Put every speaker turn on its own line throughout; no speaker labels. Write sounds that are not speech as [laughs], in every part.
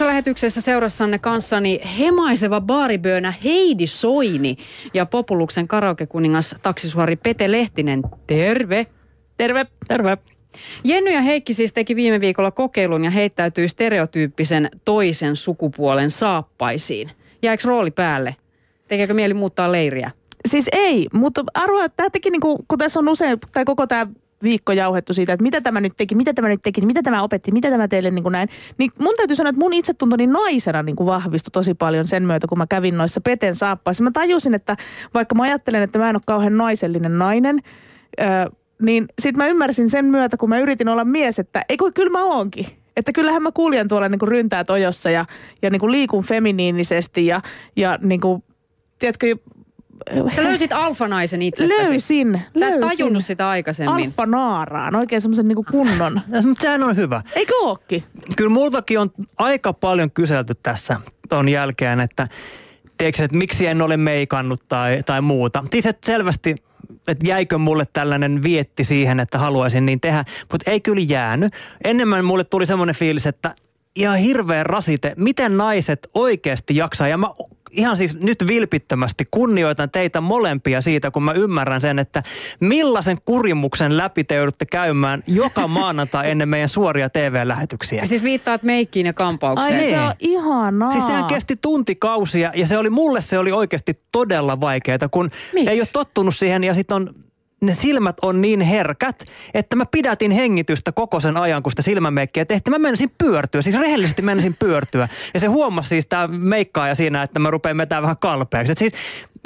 Tässä lähetyksessä seurassanne kanssani hemaiseva baariböönä Heidi Soini ja Populuksen karaokekuningas taksisuori Pete Lehtinen. Terve!
Terve!
Terve!
Jenny ja Heikki siis teki viime viikolla kokeilun ja heittäytyi stereotyyppisen toisen sukupuolen saappaisiin. Jääkö rooli päälle? Tekeekö mieli muuttaa leiriä?
Siis ei, mutta arvoa, että tämä teki, niin kuin, kun tässä on usein, tai koko tämä viikko jauhettu siitä, että mitä tämä nyt teki, mitä tämä nyt teki, mitä tämä opetti, mitä tämä teille niin kuin näin. Niin mun täytyy sanoa, että mun itsetuntoni naisena niin kuin vahvistui tosi paljon sen myötä, kun mä kävin noissa peten saappaissa. Mä tajusin, että vaikka mä ajattelen, että mä en ole kauhean naisellinen nainen, öö, niin sit mä ymmärsin sen myötä, kun mä yritin olla mies, että ei kun kyllä mä oonkin. Että kyllähän mä kuljen tuolla niin kuin ryntää tojossa ja, ja niin kuin liikun feminiinisesti ja, ja niin kuin, tiedätkö,
Sä löysit alfanaisen itsestäsi.
Löysin.
Sä et
löysin.
tajunnut sitä aikaisemmin.
Alfanaaraan, oikein semmoisen niinku kunnon. [laughs]
Mutta sehän on hyvä.
Eikö ookin?
Kyllä multakin on aika paljon kyselty tässä ton jälkeen, että tiedätkö, että miksi en ole meikannut tai, tai muuta. Siis että selvästi, että jäikö mulle tällainen vietti siihen, että haluaisin niin tehdä, mutta ei kyllä jäänyt. Enemmän mulle tuli semmoinen fiilis, että ihan hirveä rasite, miten naiset oikeasti jaksaa. Ja mä ihan siis nyt vilpittömästi kunnioitan teitä molempia siitä, kun mä ymmärrän sen, että millaisen kurimuksen läpi te joudutte käymään joka maanantai ennen meidän suoria TV-lähetyksiä.
Ja siis viittaat meikkiin ja kampaukseen.
Ai
niin.
se on ihanaa.
Siis sehän kesti tuntikausia ja se oli mulle se oli oikeasti todella vaikeaa, kun
Miks?
ei ole tottunut siihen ja sitten on ne silmät on niin herkät, että mä pidätin hengitystä koko sen ajan, kun sitä silmämeikkiä tehtiin. Mä menisin pyörtyä, siis rehellisesti menisin pyörtyä. Ja se huomasi siis tämä meikkaaja siinä, että mä rupean vetämään vähän kalpeaksi. Et siis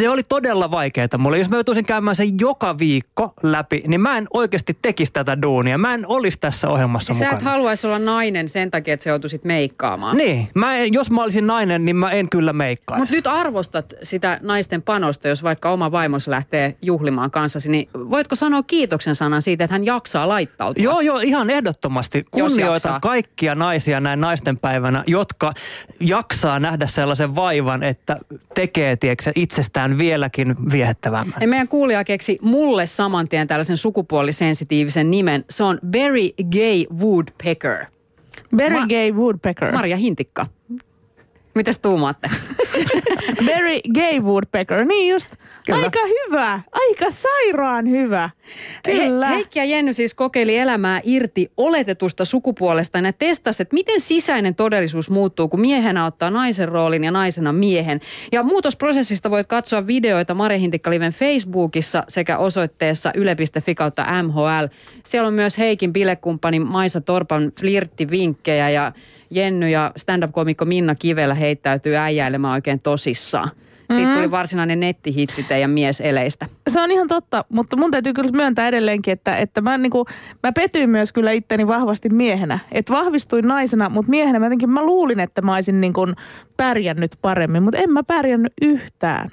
se oli todella vaikeaa mulle. Jos mä joutuisin käymään sen joka viikko läpi, niin mä en oikeasti tekisi tätä duunia. Mä en olisi tässä ohjelmassa
Sä
mukana.
et haluaisi olla nainen sen takia, että sä joutuisit meikkaamaan.
Niin, mä en, jos mä olisin nainen, niin mä en kyllä meikkaisi.
Mutta nyt arvostat sitä naisten panosta, jos vaikka oma vaimosi lähtee juhlimaan kanssasi, niin voitko sanoa kiitoksen sanan siitä, että hän jaksaa laittautua?
Joo, joo, ihan ehdottomasti. Kunnioitan kaikkia naisia näin naisten päivänä, jotka jaksaa nähdä sellaisen vaivan, että tekee tiedätkö, itsestään vieläkin viehättävämmän.
Ja meidän kuulija keksi mulle saman tien tällaisen sukupuolisensitiivisen nimen. Se on Berry Gay Woodpecker.
Berry
Ma-
Gay Woodpecker.
Marja Hintikka. Mitäs tuumaatte? [laughs]
Berry Gay Woodpecker, niin just.
Kyllä.
Aika hyvä, aika sairaan hyvä. Kyllä.
He, Heikki ja Jenny siis kokeili elämää irti oletetusta sukupuolesta ja testasi, että miten sisäinen todellisuus muuttuu, kun miehenä ottaa naisen roolin ja naisena miehen. Ja muutosprosessista voit katsoa videoita Marja Hintikka-liven Facebookissa sekä osoitteessa yle.fi kautta MHL. Siellä on myös Heikin bilekumppani Maisa Torpan flirttivinkkejä ja Jenny ja stand-up-komikko Minna Kivelä heittäytyy äijäilemään oikein tosissaan. Siitä tuli varsinainen nettihitti teidän mieseleistä.
Se on ihan totta, mutta mun täytyy kyllä myöntää edelleenkin, että, että mä, niinku, mä petyin myös kyllä itteni vahvasti miehenä. Että vahvistuin naisena, mutta miehenä mä jotenkin mä luulin, että mä olisin niinku pärjännyt paremmin, mutta en mä pärjännyt yhtään.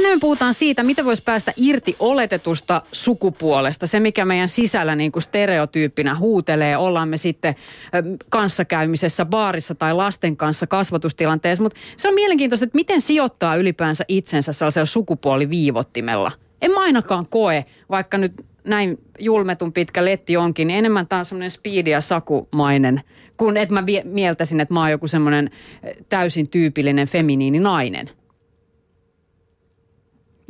Tänään me puhutaan siitä, miten voisi päästä irti oletetusta sukupuolesta. Se, mikä meidän sisällä niin kuin stereotyyppinä huutelee, ollaan me sitten kanssakäymisessä, baarissa tai lasten kanssa kasvatustilanteessa. Mutta se on mielenkiintoista, että miten sijoittaa ylipäänsä itsensä sellaisella sukupuoliviivottimella. En mä ainakaan koe, vaikka nyt näin julmetun pitkä letti onkin, niin enemmän tämä on semmoinen speedy ja sakumainen, kun että mä mieltäisin, että mä oon joku semmoinen täysin tyypillinen feminiini nainen.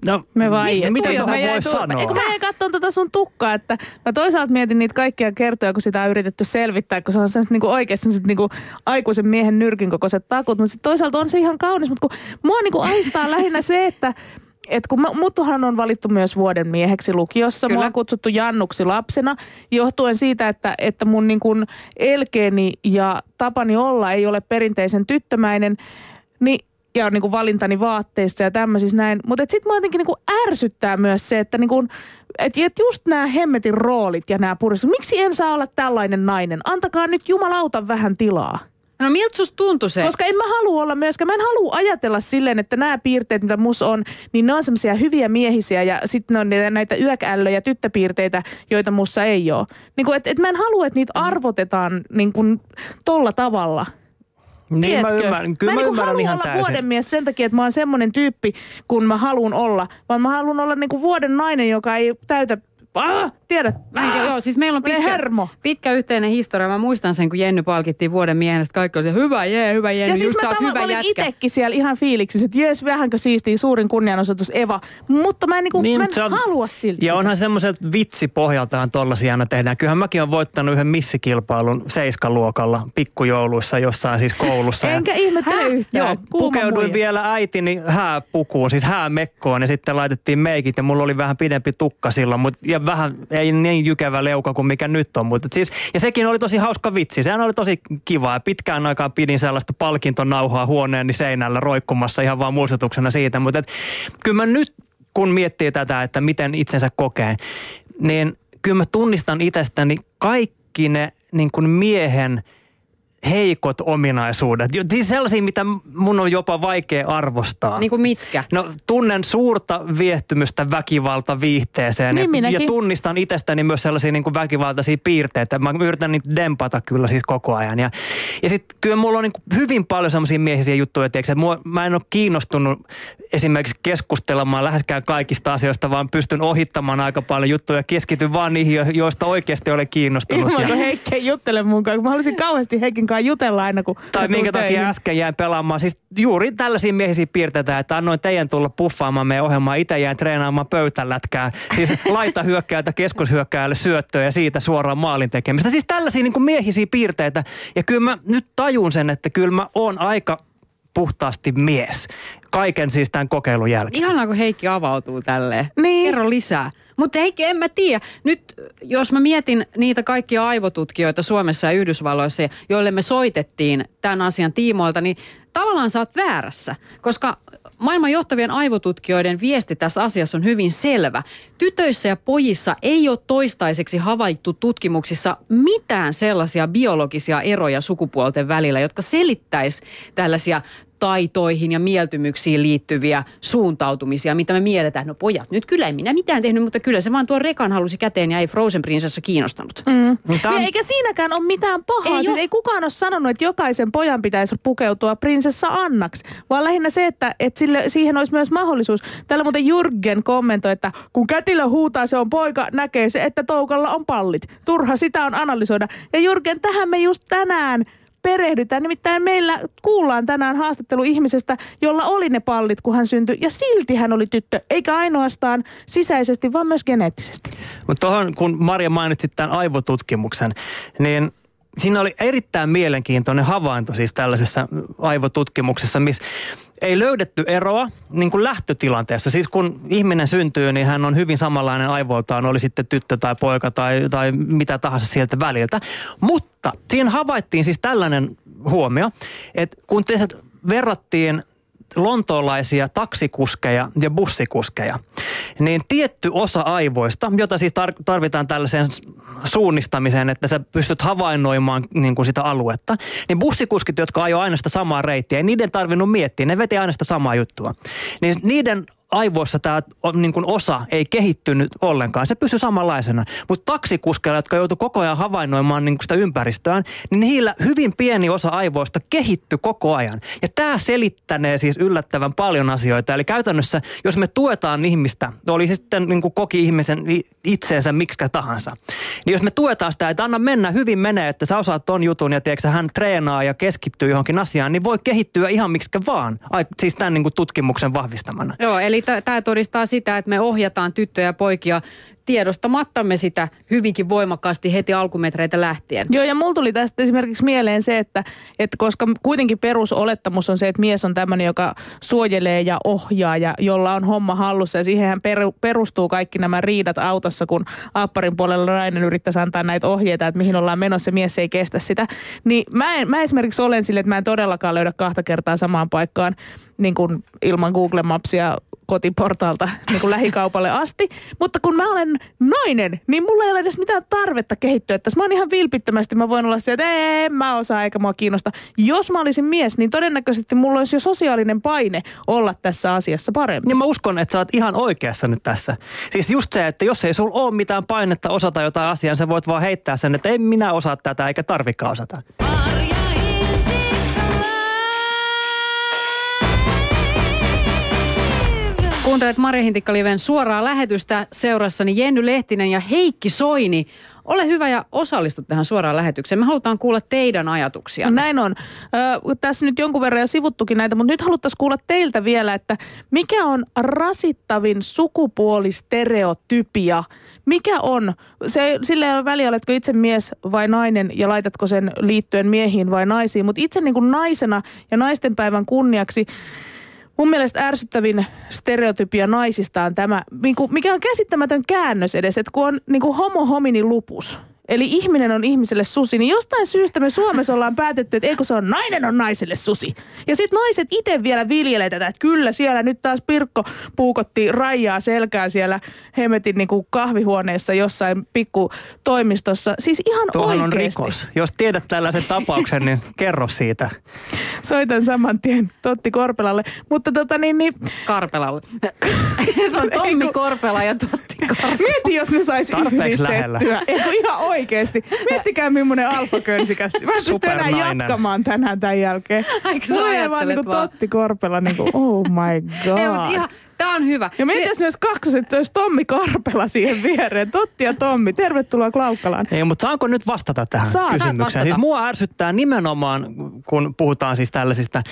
No,
Me vaan
mistä,
Mä jäin
voi
tu-
sanoa?
Eikö mä jäin katsomaan tätä sun tukkaa, että mä toisaalta mietin niitä kaikkia kertoja, kun sitä on yritetty selvittää, kun se on sellaiset niinku oikeasti sellaiset niinku aikuisen miehen nyrkin kokoiset takut, mutta sit toisaalta on se ihan kaunis, mutta kun mua niinku aistaa [laughs] lähinnä se, että et kun muttuhan on valittu myös vuoden mieheksi lukiossa,
Kyllä.
mua on kutsuttu Jannuksi lapsena, johtuen siitä, että, että mun niin kuin elkeeni ja tapani olla ei ole perinteisen tyttömäinen, niin ja on niinku valintani vaatteissa ja tämmöisissä näin. Mutta sitten mua jotenkin niinku ärsyttää myös se, että niinku, et, et just nämä hemmetin roolit ja nämä puristus. Miksi en saa olla tällainen nainen? Antakaa nyt jumalauta vähän tilaa.
No miltä susta tuntui se?
Koska en mä halua olla myöskään, mä en halua ajatella silleen, että nämä piirteet, mitä mus on, niin ne on semmoisia hyviä miehisiä ja sitten ne on niitä- näitä yökällöjä, tyttöpiirteitä, joita mussa ei ole. Niin kuin, et, et mä en halua, että niitä arvotetaan niin kuin tolla tavalla.
Niin mä
Tiedätkö?
ymmärrän, kyllä
mä,
mä,
en niinku
ymmärrän ihan
olla
täysin.
vuoden mies sen takia, että mä oon semmoinen tyyppi, kun mä haluan olla, vaan mä haluan olla niinku vuoden nainen, joka ei täytä ah, tiedät.
Näin,
ah,
joo, siis meillä on pitkä,
hermo.
pitkä yhteinen historia. Mä muistan sen, kun Jenny palkittiin vuoden miehestä. Kaikki oli se, hyvä jee, hyvä Jenny,
Ja siis
just
mä,
sä oot
tava-
hyvä
olin
jätkä.
itekin siellä ihan fiiliksissä, että jes, vähänkö siistiä, suurin kunnianosoitus Eva. Mutta mä en, niinku,
Niin,
mä en
mutta on-
halua silti.
Ja onhan semmoiset vitsipohjaltaan tollasia aina tehdään. Kyllähän mäkin olen voittanut yhden missikilpailun seiskaluokalla pikkujouluissa jossain siis koulussa.
Enkä ihmettele yhtään.
Joo, pukeuduin
muija.
vielä äitini hääpukuun, siis häämekkoon ja sitten laitettiin meikit ja mulla oli vähän pidempi tukka silloin, mut, ja vähän ei niin jykevä leuka kuin mikä nyt on. Mutta siis, ja sekin oli tosi hauska vitsi, sehän oli tosi kiva ja pitkään aikaa pidin sellaista palkintonauhaa huoneeni seinällä roikkumassa ihan vaan muistutuksena siitä, mutta et, kyllä mä nyt kun miettii tätä, että miten itsensä kokee, niin kyllä mä tunnistan itsestäni kaikki ne niin kuin miehen heikot ominaisuudet. Siis sellaisia, mitä mun on jopa vaikea arvostaa.
Niin kuin mitkä?
No tunnen suurta viehtymystä väkivalta viihteeseen
Niin
ja,
minäkin.
ja tunnistan itsestäni myös sellaisia niin kuin väkivaltaisia piirteitä. Mä yritän niitä dempata kyllä siis koko ajan. Ja, ja sitten kyllä mulla on niin kuin hyvin paljon sellaisia miehisiä juttuja, tiedätkö, että mua, mä en ole kiinnostunut esimerkiksi keskustelemaan läheskään kaikista asioista, vaan pystyn ohittamaan aika paljon juttuja ja keskityn vaan niihin, jo- joista oikeasti olen kiinnostunut.
Ilman,
Ja-
Heikki ei juttele mun kanssa. Mä haluaisin kauheasti Heikin kanssa jutella aina, kun
tai minkä takia
töihin.
äsken jäin pelaamaan. Siis juuri tällaisia miehisiä piirteitä, että annoin teidän tulla puffaamaan meidän ohjelmaa. Itse jäin treenaamaan pöytälätkää. Siis [laughs] laita hyökkäältä keskushyökkääjälle syöttöä ja siitä suoraan maalin tekemistä. Siis tällaisia niin kuin miehisiä piirteitä. Ja kyllä mä nyt tajun sen, että kyllä mä oon aika puhtaasti mies. Kaiken siis tämän kokeilun jälkeen.
Ihanaa, kun Heikki avautuu tälleen.
Niin.
Kerro lisää. Mutta Heikki, en mä tiedä. Nyt jos mä mietin niitä kaikkia aivotutkijoita Suomessa ja Yhdysvalloissa, joille me soitettiin tämän asian tiimoilta, niin tavallaan sä oot väärässä. Koska maailman johtavien aivotutkijoiden viesti tässä asiassa on hyvin selvä. Tytöissä ja pojissa ei ole toistaiseksi havaittu tutkimuksissa mitään sellaisia biologisia eroja sukupuolten välillä, jotka selittäisi tällaisia taitoihin ja mieltymyksiin liittyviä suuntautumisia, mitä me mielletään. No pojat, nyt kyllä en minä mitään tehnyt, mutta kyllä se vaan tuo rekan halusi käteen ja ei Frozen prinsessa kiinnostanut. Mm.
On-
Niin, eikä siinäkään ole mitään pahaa.
Ei
siis ei kukaan ole sanonut, että jokaisen pojan pitäisi pukeutua prinsessa Annaksi, vaan lähinnä se, että, että sille, siihen olisi myös mahdollisuus. Täällä muuten Jürgen kommentoi, että kun kätilö huutaa, se on poika, näkee se, että toukalla on pallit. Turha sitä on analysoida. Ja Jürgen, tähän me just tänään perehdytään. Nimittäin meillä kuullaan tänään haastattelu ihmisestä, jolla oli ne pallit, kun hän syntyi. Ja silti hän oli tyttö, eikä ainoastaan sisäisesti, vaan myös geneettisesti.
Mutta tuohon, kun Maria mainitsit tämän aivotutkimuksen, niin siinä oli erittäin mielenkiintoinen havainto siis tällaisessa aivotutkimuksessa, missä ei löydetty eroa niin kuin lähtötilanteessa. Siis kun ihminen syntyy, niin hän on hyvin samanlainen aivoiltaan, oli sitten tyttö tai poika tai, tai mitä tahansa sieltä väliltä. Mutta siinä havaittiin siis tällainen huomio, että kun te verrattiin lontoolaisia taksikuskeja ja bussikuskeja, niin tietty osa aivoista, jota siis tar- tarvitaan tällaiseen suunnistamiseen, että sä pystyt havainnoimaan niin kuin sitä aluetta, niin bussikuskit, jotka ajoi aina sitä samaa reittiä, ei niiden tarvinnut miettiä, ne veti aina sitä samaa juttua. Niin niiden aivoissa tämä niin kuin osa ei kehittynyt ollenkaan. Se pysyy samanlaisena. Mutta taksikuskeilla, jotka joutuu koko ajan havainnoimaan niin kuin sitä ympäristöään, niin niillä hyvin pieni osa aivoista kehittyi koko ajan. Ja tämä selittänee siis yllättävän paljon asioita. Eli käytännössä, jos me tuetaan ihmistä, oli sitten niin kuin koki ihmisen itseensä miksikä tahansa, niin jos me tuetaan sitä, että anna mennä, hyvin menee, että sä osaat ton jutun ja tiedätkö, hän treenaa ja keskittyy johonkin asiaan, niin voi kehittyä ihan miksikä vaan. Ai, siis tämän niin kuin tutkimuksen vahvistamana.
Joo, eli tämä todistaa sitä, että me ohjataan tyttöjä ja poikia tiedostamattamme sitä hyvinkin voimakkaasti heti alkumetreitä lähtien.
Joo, ja mulla tuli tästä esimerkiksi mieleen se, että, että koska kuitenkin perusolettamus on se, että mies on tämmöinen, joka suojelee ja ohjaa ja jolla on homma hallussa. Ja siihenhän peru, perustuu kaikki nämä riidat autossa, kun Aapparin puolella nainen yrittäisi antaa näitä ohjeita, että mihin ollaan menossa, mies ei kestä sitä. Niin mä, en, mä esimerkiksi olen sille, että mä en todellakaan löydä kahta kertaa samaan paikkaan niin kuin ilman Google Mapsia kotiportaalta [laughs] niin kuin lähikaupalle asti. Mutta kun mä olen nainen, niin mulla ei ole edes mitään tarvetta kehittyä. Tässä mä oon ihan vilpittömästi, mä voin olla se, että en mä osaa eikä mua kiinnosta. Jos mä olisin mies, niin todennäköisesti mulla olisi jo sosiaalinen paine olla tässä asiassa paremmin.
Niin mä uskon, että sä oot ihan oikeassa nyt tässä. Siis just se, että jos ei sulla ole mitään painetta osata jotain asiaa, sä voit vaan heittää sen, että en minä osaa tätä eikä tarvikaan osata.
Kuuntelet Marja Hintikka-liven suoraa lähetystä seurassani Jenny Lehtinen ja Heikki Soini. Ole hyvä ja osallistu tähän suoraan lähetykseen. Me halutaan kuulla teidän ajatuksia.
No näin on. Ö, tässä nyt jonkun verran jo sivuttukin näitä, mutta nyt haluttaisiin kuulla teiltä vielä, että mikä on rasittavin sukupuolistereotypia? Mikä on? Se, sillä ei ole väliä, oletko itse mies vai nainen ja laitatko sen liittyen miehiin vai naisiin. Mutta itse niin kuin naisena ja naisten päivän kunniaksi Mun mielestä ärsyttävin stereotypia naisista on tämä, niinku, mikä on käsittämätön käännös edes, että kun on niin kuin homo homini lupus – Eli ihminen on ihmiselle susi, niin jostain syystä me Suomessa ollaan päätetty, että eikö se on nainen on naiselle susi. Ja sitten naiset itse vielä viljelee tätä, että kyllä siellä nyt taas Pirkko puukotti rajaa selkää siellä Hemetin niin kuin kahvihuoneessa jossain pikku toimistossa. Siis ihan
Tuohan
oikeasti.
on rikos. Jos tiedät tällaisen tapauksen, niin kerro siitä.
Soitan saman tien Totti Korpelalle. Mutta tota niin, niin
Karpelalle. se on Tommi Korpela ja Totti Korpela.
Mieti, jos ne sais
Tarpeeksi lähellä.
yhdistettyä. Eikö ihan oikeesti. Miettikää, millainen alfakönsikäs. Mä en pysty enää jatkamaan tänään tämän jälkeen.
Eikö sä
Mulla vaan niinku? Totti Korpela niinku, oh my god.
Ei, mutta ihan, tää on hyvä.
Ja mieti, jos ne olisi kaksoset, että olisi Tommi Karpela siihen viereen. Totti ja Tommi, tervetuloa Klaukkalaan.
Ei, mutta saanko nyt vastata tähän
Saat. Saat
kysymykseen?
vastata.
Siis mua ärsyttää nimenomaan, kun puhutaan siis tällaisista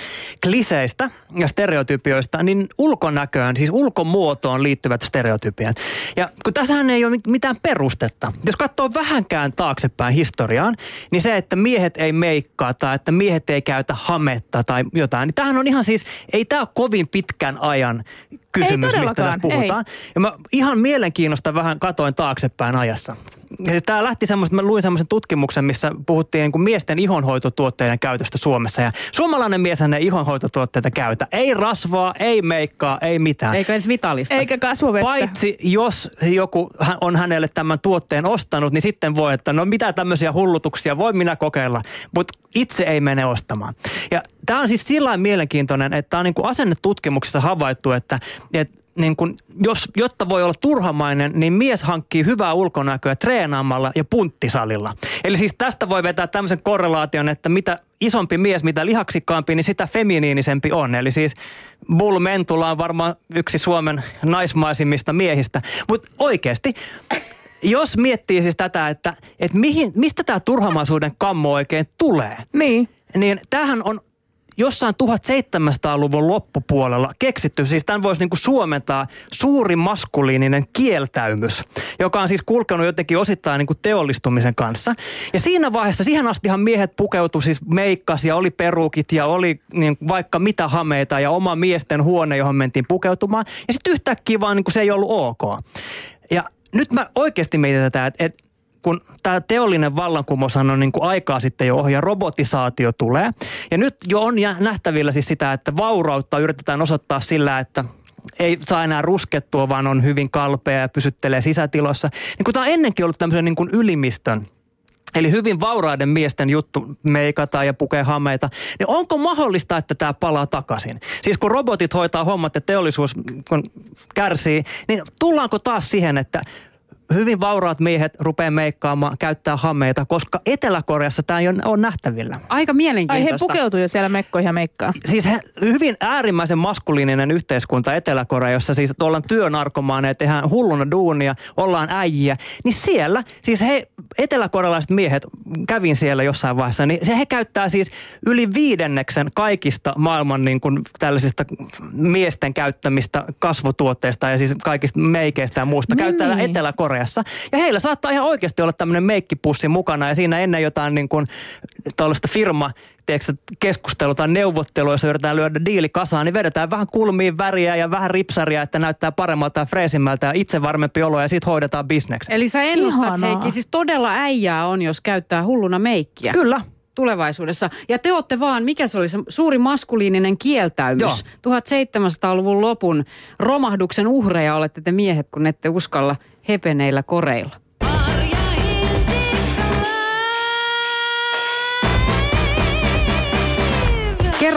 kliseistä ja stereotypioista, niin ulkonäköön, siis ulkomuotoon liittyvät stereotypiat. Ja kun tässähän ei ole mit- mitään perustetta. Jos katsoo vähänkään taaksepäin historiaan, niin se, että miehet ei meikkaa tai että miehet ei käytä hametta tai jotain, niin tämähän on ihan siis, ei tämä ole kovin pitkän ajan kysymys, mistä
todellakaan,
tässä puhutaan. Ja mä ihan mielenkiinnosta vähän katoin taaksepäin ajassa. Tämä lähti semmoista, mä luin semmoisen tutkimuksen, missä puhuttiin niin kuin miesten ihonhoitotuotteiden käytöstä Suomessa. Ja suomalainen mieshän ei ihonhoitotuotteita käytä. Ei rasvaa, ei meikkaa, ei mitään.
Eikä edes vitalista.
Eikä kasvovettä.
Paitsi jos joku hän- on hänelle tämän tuotteen ostanut, niin sitten voi, että no mitä tämmöisiä hullutuksia voi minä kokeilla, mutta itse ei mene ostamaan. Ja tämä on siis sillä mielenkiintoinen, että tämä on niin kuin asennetutkimuksissa havaittu, että, että niin kun, jos, jotta voi olla turhamainen, niin mies hankkii hyvää ulkonäköä treenaamalla ja punttisalilla. Eli siis tästä voi vetää tämmöisen korrelaation, että mitä isompi mies, mitä lihaksikkaampi, niin sitä feminiinisempi on. Eli siis Bull Mentula on varmaan yksi Suomen naismaisimmista miehistä. Mutta oikeasti, jos miettii siis tätä, että, että mihin, mistä tämä turhamaisuuden kammo oikein tulee,
Niin.
niin tämähän on jossain 1700-luvun loppupuolella keksitty, siis tämän voisi niinku suomentaa suuri maskuliininen kieltäymys, joka on siis kulkenut jotenkin osittain niinku teollistumisen kanssa. Ja siinä vaiheessa, siihen astihan miehet pukeutu siis meikkas ja oli perukit ja oli niin vaikka mitä hameita ja oma miesten huone, johon mentiin pukeutumaan. Ja sitten yhtäkkiä vaan niinku se ei ollut ok. Ja nyt mä oikeasti mietin tätä, että, että kun tämä teollinen vallankumous on niin kuin aikaa sitten jo ohi ja robotisaatio tulee. Ja nyt jo on nähtävillä siis sitä, että vaurautta yritetään osoittaa sillä, että ei saa enää ruskettua, vaan on hyvin kalpea ja pysyttelee sisätiloissa. Niin kun tämä on ennenkin ollut tämmöisen niin kuin ylimistön Eli hyvin vauraiden miesten juttu meikata ja pukea hameita. Niin onko mahdollista, että tämä palaa takaisin? Siis kun robotit hoitaa hommat ja teollisuus kun kärsii, niin tullaanko taas siihen, että hyvin vauraat miehet rupeaa meikkaamaan, käyttää hameita, koska Etelä-Koreassa tämä ei ole- ole nähtävillä.
Aika
Ai he
mielenkiintoista.
pukeutuu jo siellä mekkoihin ja meikkaa.
Siis he, hyvin äärimmäisen maskuliininen yhteiskunta Etelä-Korea, jossa siis ollaan työnarkomaaneja, tehdään hulluna duunia, ollaan äijiä. Niin siellä, siis he, eteläkorealaiset miehet, kävin siellä jossain vaiheessa, niin se he käyttää siis yli viidenneksen kaikista maailman niin kuin tällaisista miesten käyttämistä kasvotuotteista ja siis kaikista meikeistä ja muusta.
Niin.
Käyttää Etelä-Koreassa. Ja heillä saattaa ihan oikeasti olla tämmöinen meikkipussi mukana ja siinä ennen jotain niin kuin tällaista firma tiedätkö, keskustelu tai neuvottelu, jossa yritetään lyödä diili kasaan, niin vedetään vähän kulmiin väriä ja vähän ripsaria, että näyttää paremmalta ja freesimmältä ja itse varmempi olo ja sitten hoidetaan bisneksen.
Eli sä ennustat,
Ihanaa.
Heikki, siis todella äijää on, jos käyttää hulluna meikkiä.
Kyllä.
tulevaisuudessa. Ja te olette vaan, mikä se oli se suuri maskuliininen kieltäymys.
Joo.
1700-luvun lopun romahduksen uhreja olette te miehet, kun ette uskalla hepeneillä koreilla.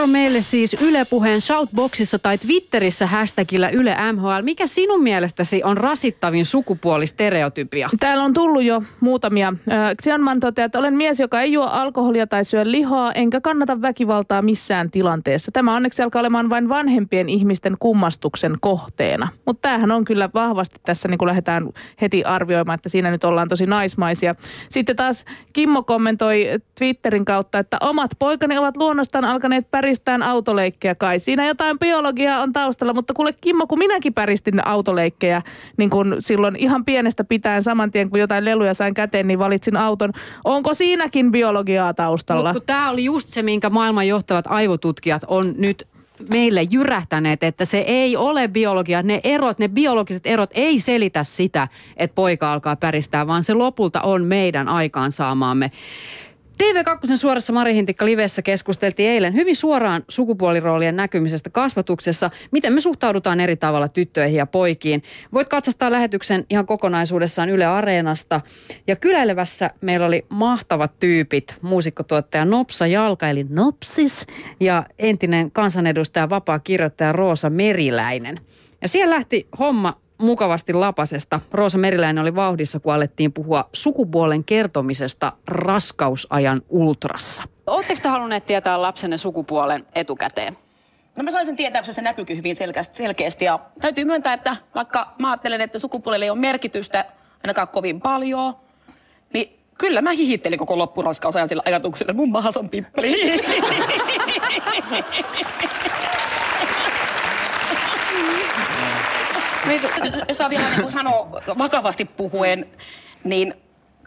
Kerro meille siis Yle Puheen Shoutboxissa tai Twitterissä hashtagillä Yle MHL. Mikä sinun mielestäsi on rasittavin sukupuolistereotypia?
Täällä on tullut jo muutamia. Xianman toteaa, että olen mies, joka ei juo alkoholia tai syö lihaa, enkä kannata väkivaltaa missään tilanteessa. Tämä onneksi alkaa olemaan vain vanhempien ihmisten kummastuksen kohteena. Mutta tämähän on kyllä vahvasti tässä, niin kun lähdetään heti arvioimaan, että siinä nyt ollaan tosi naismaisia. Sitten taas Kimmo kommentoi Twitterin kautta, että omat poikani ovat luonnostaan alkaneet päristään autoleikkejä kai. Siinä jotain biologiaa on taustalla, mutta kuule Kimmo, kun minäkin päristin autoleikkejä, niin kun silloin ihan pienestä pitäen saman tien, kun jotain leluja sain käteen, niin valitsin auton. Onko siinäkin biologiaa taustalla?
Mutta tämä oli just se, minkä maailman johtavat aivotutkijat on nyt meille jyrähtäneet, että se ei ole biologia. Ne erot, ne biologiset erot ei selitä sitä, että poika alkaa päristää, vaan se lopulta on meidän aikaansaamaamme. TV2 suorassa Mari Hintikka Livessä keskusteltiin eilen hyvin suoraan sukupuoliroolien näkymisestä kasvatuksessa, miten me suhtaudutaan eri tavalla tyttöihin ja poikiin. Voit katsastaa lähetyksen ihan kokonaisuudessaan Yle Areenasta. Ja kyläilevässä meillä oli mahtavat tyypit, muusikkotuottaja Nopsa Jalka eli Nopsis ja entinen kansanedustaja vapaa kirjoittaja Roosa Meriläinen. Ja siellä lähti homma mukavasti lapasesta. Roosa Meriläinen oli vauhdissa, kun alettiin puhua sukupuolen kertomisesta raskausajan ultrassa. Oletteko te halunneet tietää lapsenne sukupuolen etukäteen?
No mä sain sen tietää, koska se näkyykin hyvin selkeästi, selkeästi. Ja täytyy myöntää, että vaikka mä ajattelen, että sukupuolelle ei ole merkitystä ainakaan kovin paljon, niin kyllä mä hihittelin koko loppuraskausajan sillä ajatuksella, että mun mahas on pippeli. [laughs] Jos saa vielä niin sanoa vakavasti puhuen, niin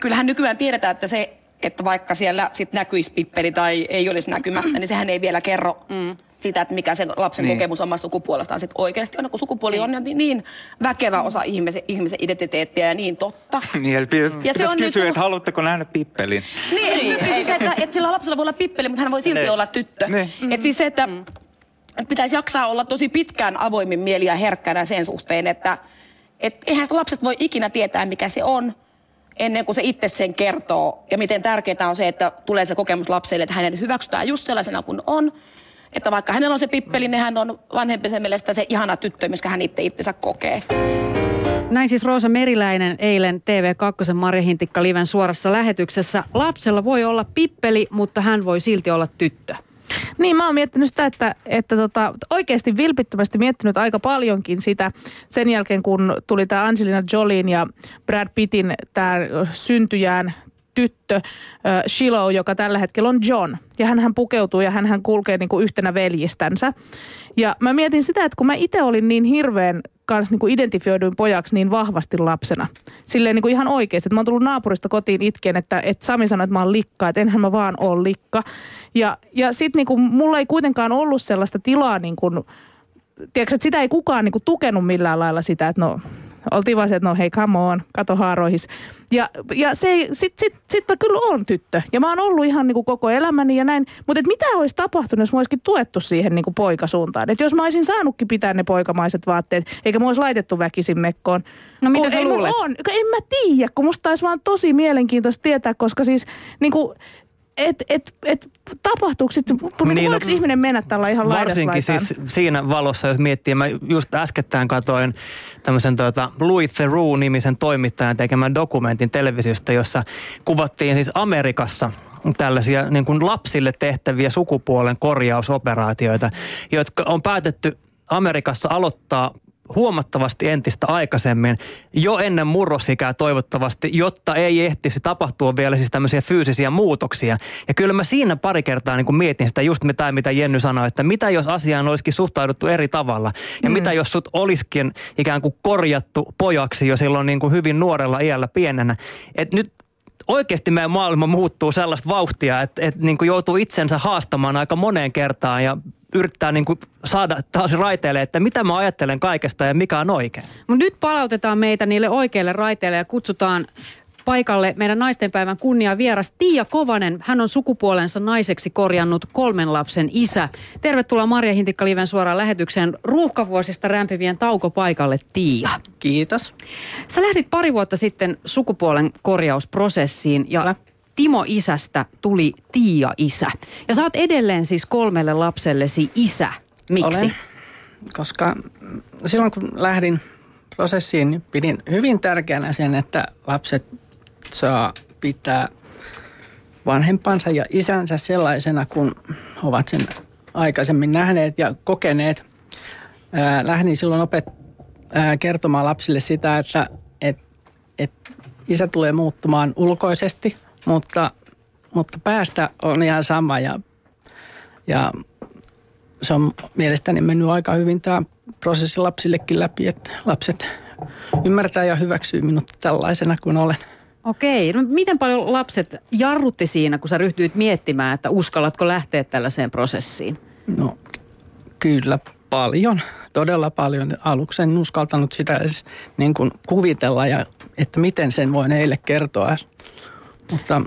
kyllähän nykyään tiedetään, että se, että vaikka siellä sit näkyisi pippeli tai ei olisi näkymättä, niin sehän ei vielä kerro mm. sitä, että mikä se lapsen niin. kokemus omasta sukupuolestaan sit oikeasti on, kun sukupuoli on niin, niin väkevä osa ihmisen, ihmisen identiteettiä ja niin totta.
niin, eli pitäisi, ja pitäisi kysyä, niin, että haluatteko nähdä pippelin?
Niin, niin siis se, että, että sillä lapsella voi olla pippeli, mutta hän voi silti ne. olla tyttö. Ne. Että siis se, että mm että pitäisi jaksaa olla tosi pitkään avoimin mieli ja herkkänä sen suhteen, että et eihän lapset voi ikinä tietää, mikä se on, ennen kuin se itse sen kertoo. Ja miten tärkeää on se, että tulee se kokemus lapselle, että hänen hyväksytään just sellaisena kuin on. Että vaikka hänellä on se pippeli, niin hän on vanhempi mielestä se ihana tyttö, missä hän itse itsensä kokee.
Näin siis Roosa Meriläinen eilen TV2 Marja Hintikka Liven suorassa lähetyksessä. Lapsella voi olla pippeli, mutta hän voi silti olla tyttö.
Niin, mä oon miettinyt sitä, että, että tota, oikeasti vilpittömästi miettinyt aika paljonkin sitä sen jälkeen, kun tuli tämä Angelina Jolien ja Brad Pittin tämä syntyjään tyttö äh, Shiloh, joka tällä hetkellä on John. Ja hän pukeutuu ja hän kulkee niin kuin yhtenä veljistänsä. Ja mä mietin sitä, että kun mä itse olin niin hirveän kanssa niin kuin identifioiduin pojaksi niin vahvasti lapsena. Silleen niin kuin ihan oikeasti, mä oon tullut naapurista kotiin itkeen, että, että Sami sanoi, että mä oon likka, että enhän mä vaan ole likka. Ja, ja sitten niin kuin, mulla ei kuitenkaan ollut sellaista tilaa niin kuin, tiedätkö, että sitä ei kukaan niin kuin, tukenut millään lailla sitä, että no oltiin vaan se, että no hei, come on, kato haaroihis. Ja, ja se, sit, sit, sit mä kyllä on tyttö. Ja mä oon ollut ihan niin kuin koko elämäni ja näin. Mutta mitä olisi tapahtunut, jos mä olisikin tuettu siihen niin kuin poikasuuntaan? Että jos mä olisin saanutkin pitää ne poikamaiset vaatteet, eikä mä olisi laitettu väkisin mekkoon.
No mitä sä luulet?
On. En mä tiedä, kun musta olisi vaan tosi mielenkiintoista tietää, koska siis niin kuin, et, et, et, tapahtuuko sitten, niin, niin, voiko no, ihminen mennä tällä ihan
Varsinkin siis siinä valossa, jos miettii, mä just äskettäin katoin tämmöisen tuota Louis Theroux-nimisen toimittajan tekemän dokumentin televisiosta, jossa kuvattiin siis Amerikassa tällaisia niin kuin lapsille tehtäviä sukupuolen korjausoperaatioita, jotka on päätetty Amerikassa aloittaa huomattavasti entistä aikaisemmin, jo ennen murrosikää toivottavasti, jotta ei ehtisi tapahtua vielä siis tämmöisiä fyysisiä muutoksia. Ja kyllä mä siinä pari kertaa niin kuin mietin sitä just mitä, mitä Jenny sanoi, että mitä jos asiaan olisikin suhtauduttu eri tavalla. Ja mm. mitä jos sut olisikin ikään kuin korjattu pojaksi jo silloin niin kuin hyvin nuorella iällä pienenä. Et nyt oikeasti meidän maailma muuttuu sellaista vauhtia, että, että niin kuin joutuu itsensä haastamaan aika moneen kertaan ja yrittää niin kuin saada taas raiteille, että mitä mä ajattelen kaikesta ja mikä on oikein.
Mut nyt palautetaan meitä niille oikeille raiteille ja kutsutaan paikalle meidän naistenpäivän kunnia vieras Tiia Kovanen. Hän on sukupuolensa naiseksi korjannut kolmen lapsen isä. Tervetuloa Marja Hintikka-liven suoraan lähetykseen ruuhkavuosista rämpivien taukopaikalle Tiia.
Kiitos.
Sä lähdit pari vuotta sitten sukupuolen korjausprosessiin ja isästä tuli Tiia isä. Ja sä oot edelleen siis kolmelle lapsellesi isä. Miksi?
Olen, koska silloin kun lähdin prosessiin, niin pidin hyvin tärkeänä sen, että lapset saa pitää vanhempansa ja isänsä sellaisena, kun ovat sen aikaisemmin nähneet ja kokeneet. Lähdin silloin opet, kertomaan lapsille sitä, että et, et isä tulee muuttumaan ulkoisesti, mutta, mutta päästä on ihan sama ja, ja se on mielestäni mennyt aika hyvin tämä prosessi lapsillekin läpi, että lapset ymmärtää ja hyväksyy minut tällaisena kuin olen.
Okei. No miten paljon lapset jarrutti siinä, kun sä ryhtyit miettimään, että uskallatko lähteä tällaiseen prosessiin?
No kyllä paljon, todella paljon. Aluksi en uskaltanut sitä edes niin kuin kuvitella, ja, että miten sen voin heille kertoa. Mutta,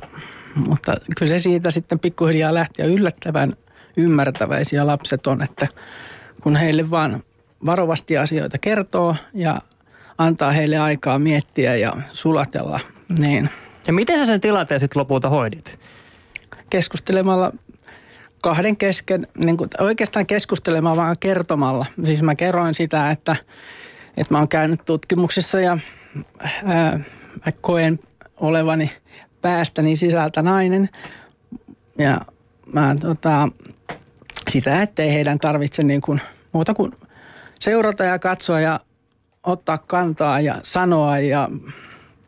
mutta kyllä se siitä sitten pikkuhiljaa lähti ja yllättävän ymmärtäväisiä lapset on, että kun heille vaan varovasti asioita kertoo ja antaa heille aikaa miettiä ja sulatella, niin.
Ja miten sä sen tilanteen sitten lopulta hoidit?
Keskustelemalla kahden kesken, niin kuin oikeastaan keskustelemalla vaan kertomalla. Siis mä kerroin sitä, että, että mä oon käynyt tutkimuksissa ja ää, mä koen olevani päästäni sisältä nainen. Ja mä tota, sitä, ettei heidän tarvitse niin kuin, muuta kuin seurata ja katsoa ja ottaa kantaa ja sanoa ja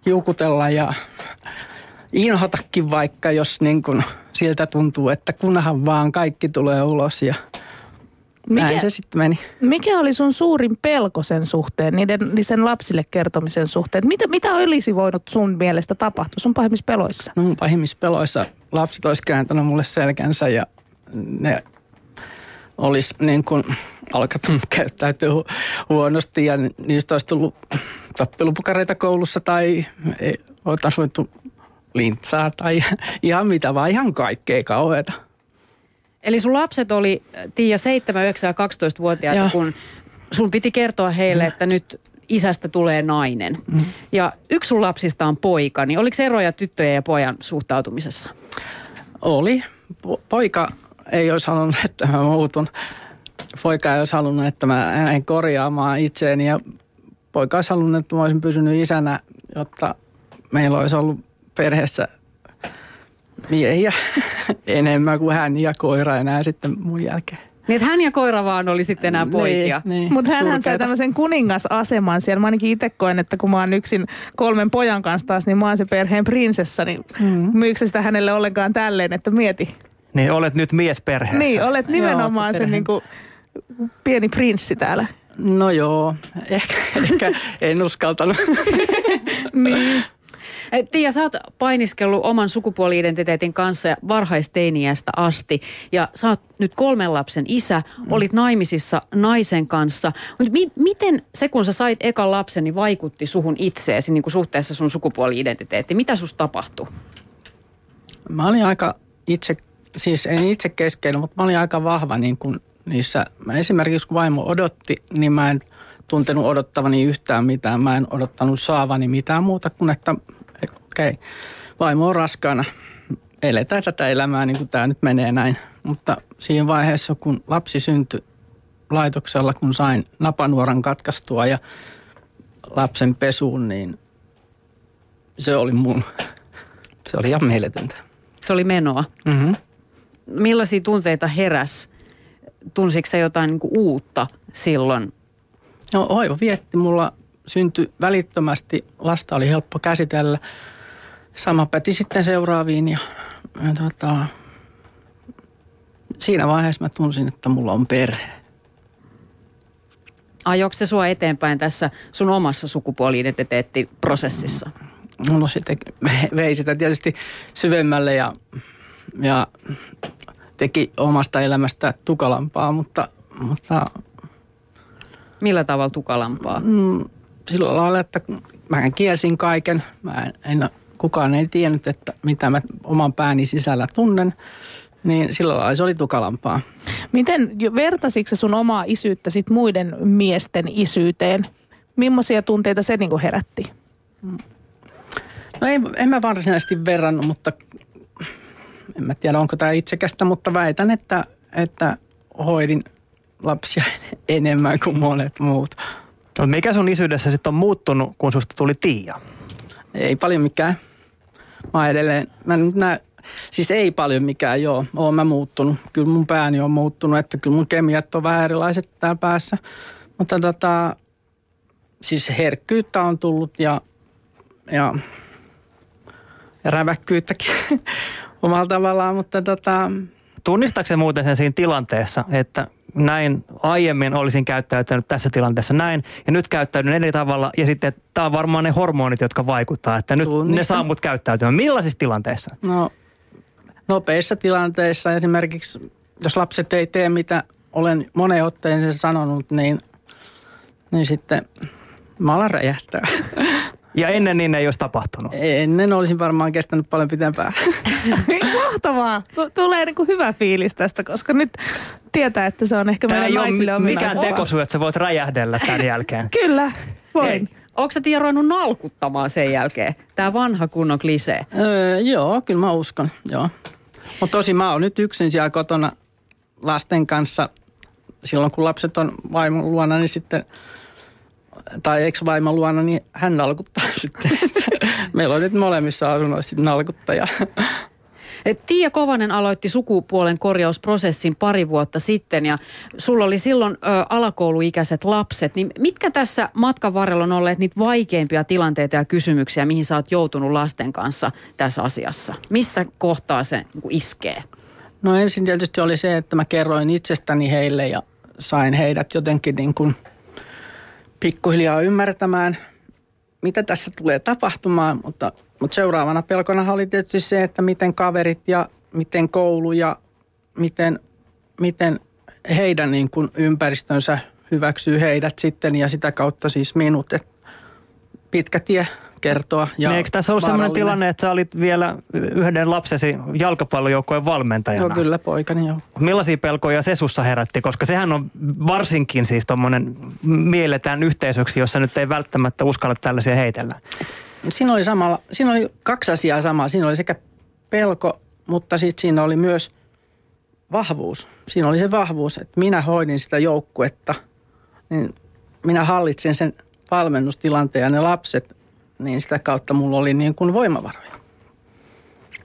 kiukutella ja inhotakin vaikka, jos niin kuin siltä tuntuu, että kunhan vaan kaikki tulee ulos ja mikä, näin se sitten meni.
Mikä oli sun suurin pelko sen suhteen, niiden, niin sen lapsille kertomisen suhteen? Mitä, mitä olisi voinut sun mielestä tapahtua sun pahimmissa peloissa?
No mun pahimmissa peloissa lapset olisi kääntänyt mulle selkänsä ja ne olisi niin kuin alkanut käyttäytyä huonosti ja niistä olisi tullut tappelupukareita koulussa tai ei, oltaisiin voitu lintsaa tai ihan mitä vaan, ihan kaikkea kauheata.
Eli sun lapset oli, Tiia, 7, 9 ja 12-vuotiaita, Joo. kun sun piti kertoa heille, että nyt isästä tulee nainen. Mm. Ja yksi sun lapsista on poika, niin oliko eroja tyttöjen ja pojan suhtautumisessa?
Oli. Poika ei olisi halunnut, että mä muutun. Poika ei olisi halunnut, että mä en korjaamaan itseäni ja poika olisi halunnut, että mä olisin pysynyt isänä, jotta meillä olisi ollut perheessä miehiä [laughs] enemmän kuin hän ja koira enää sitten mun jälkeen.
Niin, että hän ja koira vaan oli sitten enää niin, poikia.
Niin, niin, Mutta hän sai tämmöisen kuningasaseman siellä. Mä ainakin itse koen, että kun mä oon yksin kolmen pojan kanssa taas, niin mä oon se perheen prinsessa. Niin mm. myykö sitä hänelle ollenkaan tälleen, että mieti.
Niin, olet nyt miesperheessä.
Niin, olet nimenomaan se niin kuin pieni prinssi täällä.
No joo, ehkä, [laughs] ehkä en uskaltanut. [laughs]
niin. Tiia, sä oot painiskellut oman sukupuoli-identiteetin kanssa varhaisteiniästä asti. Ja sä oot nyt kolmen lapsen isä, mm. olit naimisissa naisen kanssa. Mutta mi- miten se, kun sä sait ekan lapsen, niin vaikutti suhun itseesi niin kuin suhteessa sun sukupuoli-identiteettiin? Mitä sus tapahtui?
Mä olin aika itse, siis en itse keskeinen, mutta mä olin aika vahva niin kuin niissä. Mä esimerkiksi kun vaimo odotti, niin mä en tuntenut odottavani yhtään mitään. Mä en odottanut saavani mitään muuta kuin, että okei, okay, vaimo on raskaana, eletään tätä elämää niin kuin tämä nyt menee näin. Mutta siinä vaiheessa, kun lapsi syntyi laitoksella, kun sain napanuoran katkaistua ja lapsen pesuun, niin se oli mun, se oli ihan mieletöntä.
Se oli menoa. Mm-hmm. Millaisia tunteita heräs? Tunsitko jotain niin kuin uutta silloin?
No hoiva vietti. Mulla syntyi välittömästi. Lasta oli helppo käsitellä. Sama päti sitten seuraaviin ja, ja tota, siinä vaiheessa mä tunsin, että mulla on perhe.
Ajoiko se sua eteenpäin tässä sun omassa sukupuoli-identiteettiprosessissa?
No sitten vei sitä tietysti syvemmälle ja, ja teki omasta elämästä tukalampaa, mutta, mutta...
Millä tavalla tukalampaa?
Mm, sillä lailla, että mä kielsin kaiken. Mä en, en kukaan ei tiennyt, että mitä mä oman pääni sisällä tunnen, niin sillä lailla se oli tukalampaa.
Miten vertasitko sun omaa isyyttä sit muiden miesten isyyteen? Millaisia tunteita se niinku herätti?
No ei, en mä varsinaisesti verrannut, mutta en mä tiedä onko tämä itsekästä, mutta väitän, että, että hoidin lapsia [laughs] enemmän kuin monet muut.
No mikä sun isyydessä sitten on muuttunut, kun susta tuli Tiia?
Ei paljon mikään. Mä edelleen, mä nyt nää, siis ei paljon mikään, joo. Oon mä muuttunut. Kyllä mun pääni on muuttunut, että kyllä mun kemiat on vähän erilaiset täällä päässä. Mutta tota, siis herkkyyttä on tullut ja, ja, ja räväkkyyttäkin [laughs] omalla tavallaan, mutta tota...
Tunnistaako se muuten sen siinä tilanteessa, että näin aiemmin olisin käyttäytynyt tässä tilanteessa näin ja nyt käyttäydyn eri tavalla ja sitten tämä on varmaan ne hormonit, jotka vaikuttaa, että nyt Tunnistan. ne saa mut käyttäytymään. Millaisissa tilanteissa?
No nopeissa tilanteissa esimerkiksi, jos lapset ei tee mitä olen moneen otteeseen sanonut, niin, niin sitten mä alan räjähtää. [laughs]
Ja ennen niin ei olisi tapahtunut?
Ennen olisin varmaan kestänyt paljon pitempään. [laughs]
Mahtavaa. Tulee niin kuin hyvä fiilis tästä, koska nyt tietää, että se on ehkä Tämä meidän naisille
on mikään tekosyy, että sä voit räjähdellä tämän jälkeen. [laughs]
Kyllä, voin.
Onko sä Tiia ruvennut nalkuttamaan sen jälkeen? Tämä vanha kunnon klisee.
Öö, joo, kyllä mä uskon, joo. Mutta tosi mä oon nyt yksin siellä kotona lasten kanssa. Silloin kun lapset on vaimon luona, niin sitten, tai ex-vaimon luona, niin hän nalkuttaa [laughs] sitten. Meillä on nyt molemmissa asunnoissa nalkuttaja.
Tiia Kovanen aloitti sukupuolen korjausprosessin pari vuotta sitten ja sulla oli silloin ö, alakouluikäiset lapset. Niin mitkä tässä matkan varrella on olleet niitä vaikeimpia tilanteita ja kysymyksiä, mihin sä oot joutunut lasten kanssa tässä asiassa? Missä kohtaa se niin iskee?
No ensin tietysti oli se, että mä kerroin itsestäni heille ja sain heidät jotenkin niin kuin pikkuhiljaa ymmärtämään, mitä tässä tulee tapahtumaan, mutta mutta seuraavana pelkona oli tietysti se, että miten kaverit ja miten koulu ja miten, miten heidän niin kuin ympäristönsä hyväksyy heidät sitten ja sitä kautta siis minut. Et pitkä tie kertoa. Ja
niin, eikö tässä ollut sellainen tilanne, että sä olit vielä yhden lapsesi jalkapallojoukkojen valmentajana?
Joo, kyllä poikani joo.
Millaisia pelkoja se sussa herätti? Koska sehän on varsinkin siis tuommoinen mielletään yhteisöksi, jossa nyt ei välttämättä uskalla tällaisia heitellä.
Siinä oli, samalla, siinä oli kaksi asiaa samaa. Siinä oli sekä pelko, mutta sitten siinä oli myös vahvuus. Siinä oli se vahvuus, että minä hoidin sitä joukkuetta. Niin minä hallitsin sen valmennustilanteen ja ne lapset, niin sitä kautta mulla oli niin kuin voimavaroja.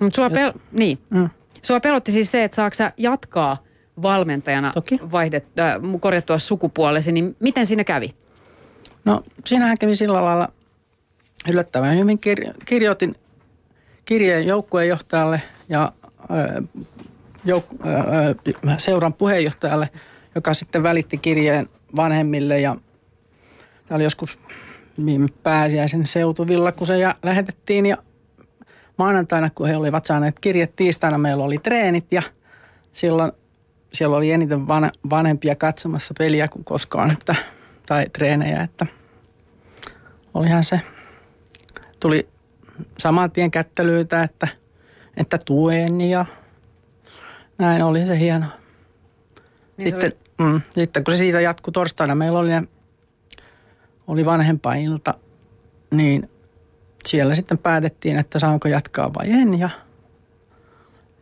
Mut sua, pel- niin. mm. sua pelotti siis se, että saako jatkaa valmentajana Toki. Vaihdet, äh, korjattua sukupuolesi, niin miten siinä kävi?
No siinähän kävi sillä lailla, yllättävän hyvin kir- kirjoitin kirjeen joukkueenjohtajalle ja jouk- seuran puheenjohtajalle, joka sitten välitti kirjeen vanhemmille ja tämä oli joskus viime pääsiäisen seutuvilla, kun se ja lähetettiin ja maanantaina, kun he olivat saaneet kirjat, tiistaina meillä oli treenit ja silloin siellä oli eniten van, vanhempia katsomassa peliä kuin koskaan, että, tai treenejä, että olihan se tuli saman tien kättelyitä, että, että tuen ja näin oli se hieno. Niin sitten, se oli... mm, sitten kun se siitä jatkui torstaina, meillä oli, ne, oli vanhempainilta, niin siellä sitten päätettiin, että saanko jatkaa vai en. Ja,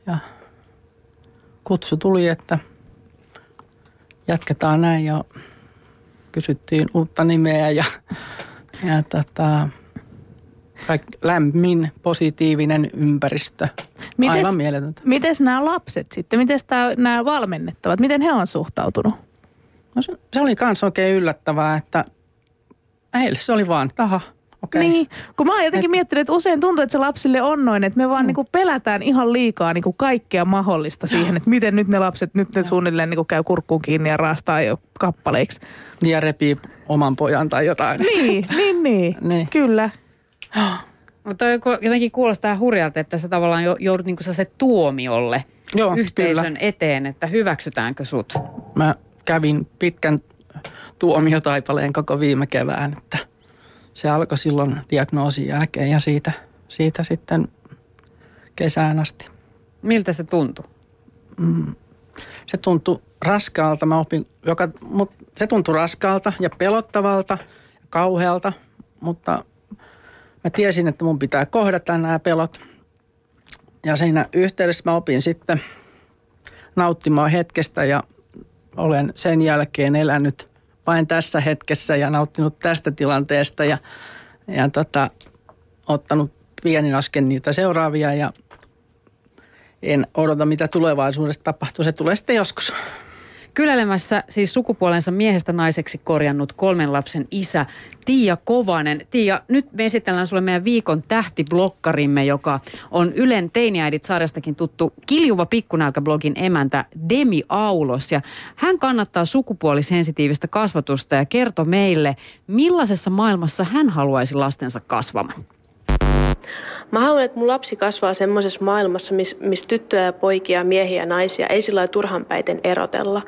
ja kutsu tuli, että jatketaan näin ja kysyttiin uutta nimeä ja, ja tota, lämmin, positiivinen ympäristö. Mites, Aivan mieletöntä.
Miten nämä lapset sitten, miten nämä valmennettavat, miten he on suhtautunut?
No se, se oli myös oikein yllättävää, että heille se oli vaan, taha,
Okay. Niin, kun mä oon jotenkin Et... miettinyt, että usein tuntuu, että se lapsille on noin, että me vaan mm. niinku pelätään ihan liikaa niinku kaikkea mahdollista siihen, että miten nyt ne lapset, nyt ne suunnilleen niinku käy kurkkuun kiinni ja raastaa jo kappaleiksi.
Ja repii oman pojan tai jotain.
Niin, [laughs] niin, niin. niin. Kyllä.
Mutta jotenkin kuulostaa hurjalta, että sä tavallaan joudut niinku se tuomiolle Joo, yhteisön kyllä. eteen, että hyväksytäänkö sut?
Mä kävin pitkän tuomiotaipaleen koko viime kevään, että se alkoi silloin diagnoosin jälkeen ja siitä, siitä sitten kesään asti.
Miltä se tuntui?
Mm, se tuntui raskaalta. Mä opin, joka, mut se tuntui raskaalta ja pelottavalta ja kauhealta, mutta Mä tiesin, että mun pitää kohdata nämä pelot. ja siinä yhteydessä mä opin sitten nauttimaan hetkestä ja olen sen jälkeen elänyt vain tässä hetkessä ja nauttinut tästä tilanteesta ja, ja tota, ottanut pienin asken niitä seuraavia ja en odota mitä tulevaisuudessa tapahtuu. Se tulee sitten joskus.
Kylelemässä siis sukupuolensa miehestä naiseksi korjannut kolmen lapsen isä Tiia Kovanen. Tiia, nyt me esitellään sulle meidän viikon tähtiblokkarimme, joka on Ylen Teiniäidit-sarjastakin tuttu Kiljuva pikkunälkä-blogin emäntä Demi Aulos. Ja hän kannattaa sukupuolisensitiivistä kasvatusta ja kertoo meille, millaisessa maailmassa hän haluaisi lastensa kasvamaan.
Mä haluan, että mun lapsi kasvaa semmoisessa maailmassa, missä mis tyttöjä ja poikia, miehiä ja naisia ei sillä turhanpäiten erotella.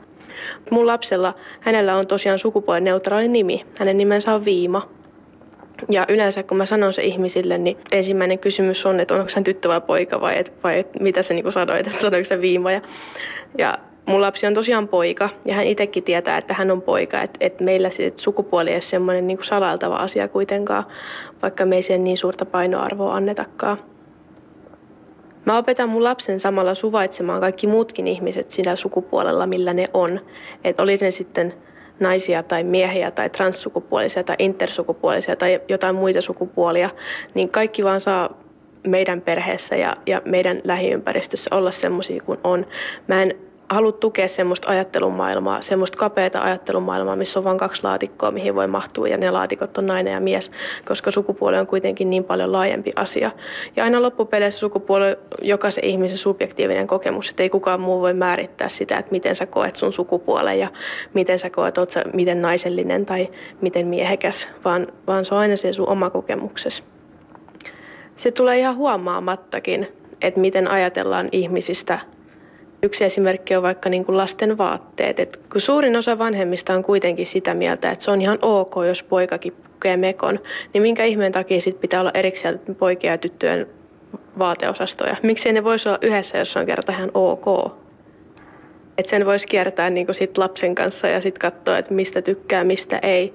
Mun lapsella, hänellä on tosiaan sukupuolineutraali nimi. Hänen nimensä on Viima. Ja yleensä kun mä sanon se ihmisille, niin ensimmäinen kysymys on, että onko hän tyttö vai poika vai, et, vai et, mitä sä niin sanoit, että sanoiko se Viima. Ja, ja mun lapsi on tosiaan poika ja hän itsekin tietää, että hän on poika. Että et meillä sit sukupuoli ei ole semmoinen niin salailtava asia kuitenkaan, vaikka me ei siihen niin suurta painoarvoa annetakaan. Mä opetan mun lapsen samalla suvaitsemaan kaikki muutkin ihmiset sillä sukupuolella, millä ne on. Että oli ne sitten naisia tai miehiä tai transsukupuolisia tai intersukupuolisia tai jotain muita sukupuolia, niin kaikki vaan saa meidän perheessä ja, ja meidän lähiympäristössä olla semmoisia kuin on. Mä en halua tukea semmoista ajattelumaailmaa, semmoista kapeata ajattelumaailmaa, missä on vain kaksi laatikkoa, mihin voi mahtua ja ne laatikot on nainen ja mies, koska sukupuoli on kuitenkin niin paljon laajempi asia. Ja aina loppupeleissä sukupuoli on jokaisen ihmisen subjektiivinen kokemus, että ei kukaan muu voi määrittää sitä, että miten sä koet sun sukupuolen ja miten sä koet, oot sä miten naisellinen tai miten miehekäs, vaan, vaan se on aina se sun oma kokemuksesi. Se tulee ihan huomaamattakin, että miten ajatellaan ihmisistä – Yksi esimerkki on vaikka niin kuin lasten vaatteet. Et kun suurin osa vanhemmista on kuitenkin sitä mieltä, että se on ihan ok, jos poikakin pukee mekon, niin minkä ihmeen takia sit pitää olla erikseen poikia ja tyttöjen vaateosastoja? Miksi ne voisi olla yhdessä, jos on kerta ihan ok? Että sen voisi kiertää niin kuin sit lapsen kanssa ja sitten katsoa, että mistä tykkää, mistä ei.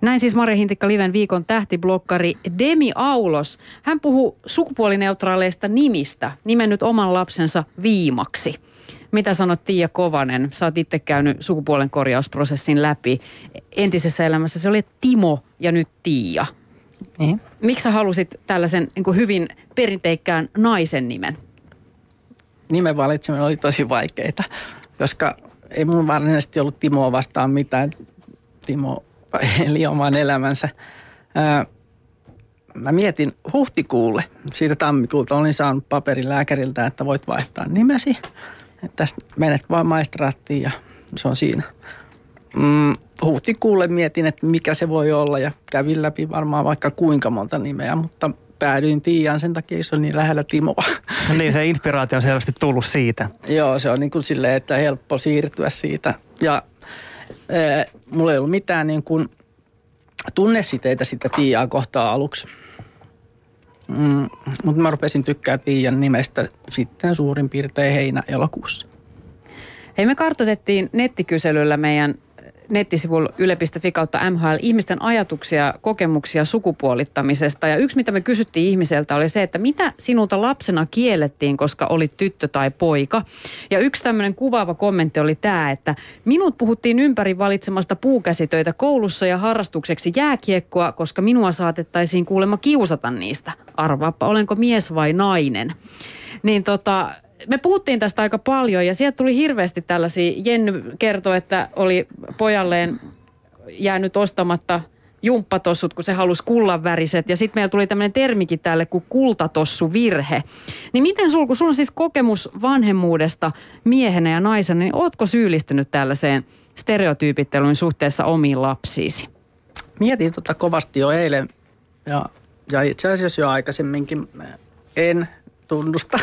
Näin siis Mari Hintikka Liven viikon tähtiblokkari Demi Aulos. Hän puhuu sukupuolineutraaleista nimistä, nimennyt oman lapsensa Viimaksi. Mitä sanot Tiia Kovanen? Sä oot itse käynyt sukupuolen korjausprosessin läpi. Entisessä elämässä se oli Timo ja nyt Tiia. Niin. Miksi sä halusit tällaisen niin hyvin perinteikkään naisen nimen?
Nimen valitseminen oli tosi vaikeita, koska ei mun varsinaisesti ollut Timoa vastaan mitään. Timo [laughs] eli oman elämänsä. Ää, mä mietin huhtikuulle, siitä tammikuulta olin saanut paperin lääkäriltä, että voit vaihtaa nimesi. Että tästä menet vaan maistraattiin ja se on siinä. Mm, huhtikuulle mietin, että mikä se voi olla ja kävin läpi varmaan vaikka kuinka monta nimeä, mutta päädyin Tiiaan sen takia, se on niin lähellä Timoa.
No niin, se inspiraatio on selvästi tullut siitä. [laughs]
Joo, se on niin kuin silleen, että helppo siirtyä siitä. Ja mulla ei ollut mitään niin kuin tunnesiteitä sitä Tiiaa kohtaa aluksi. Mm, mutta mä rupesin tykkää Tiian nimestä sitten suurin piirtein heinä-elokuussa.
Hei, me kartoitettiin nettikyselyllä meidän nettisivuilla yle.fi kautta MHL ihmisten ajatuksia, kokemuksia sukupuolittamisesta. Ja yksi, mitä me kysyttiin ihmiseltä, oli se, että mitä sinulta lapsena kiellettiin, koska olit tyttö tai poika. Ja yksi tämmöinen kuvaava kommentti oli tämä, että minut puhuttiin ympäri valitsemasta puukäsitöitä koulussa ja harrastukseksi jääkiekkoa, koska minua saatettaisiin kuulemma kiusata niistä. Arvaappa, olenko mies vai nainen. Niin tota, me puhuttiin tästä aika paljon ja sieltä tuli hirveästi tällaisia. Jenny kertoi, että oli pojalleen jäänyt ostamatta jumppatossut, kun se halusi kullanväriset. Ja sitten meillä tuli tämmöinen termikin tälle kuin kultatossu virhe. Niin miten sulla, kun sulla on siis kokemus vanhemmuudesta miehenä ja naisena, niin ootko syyllistynyt tällaiseen stereotyypitteluun suhteessa omiin lapsiisi?
Mietin tota kovasti jo eilen ja, ja itse asiassa jo aikaisemminkin en tunnusta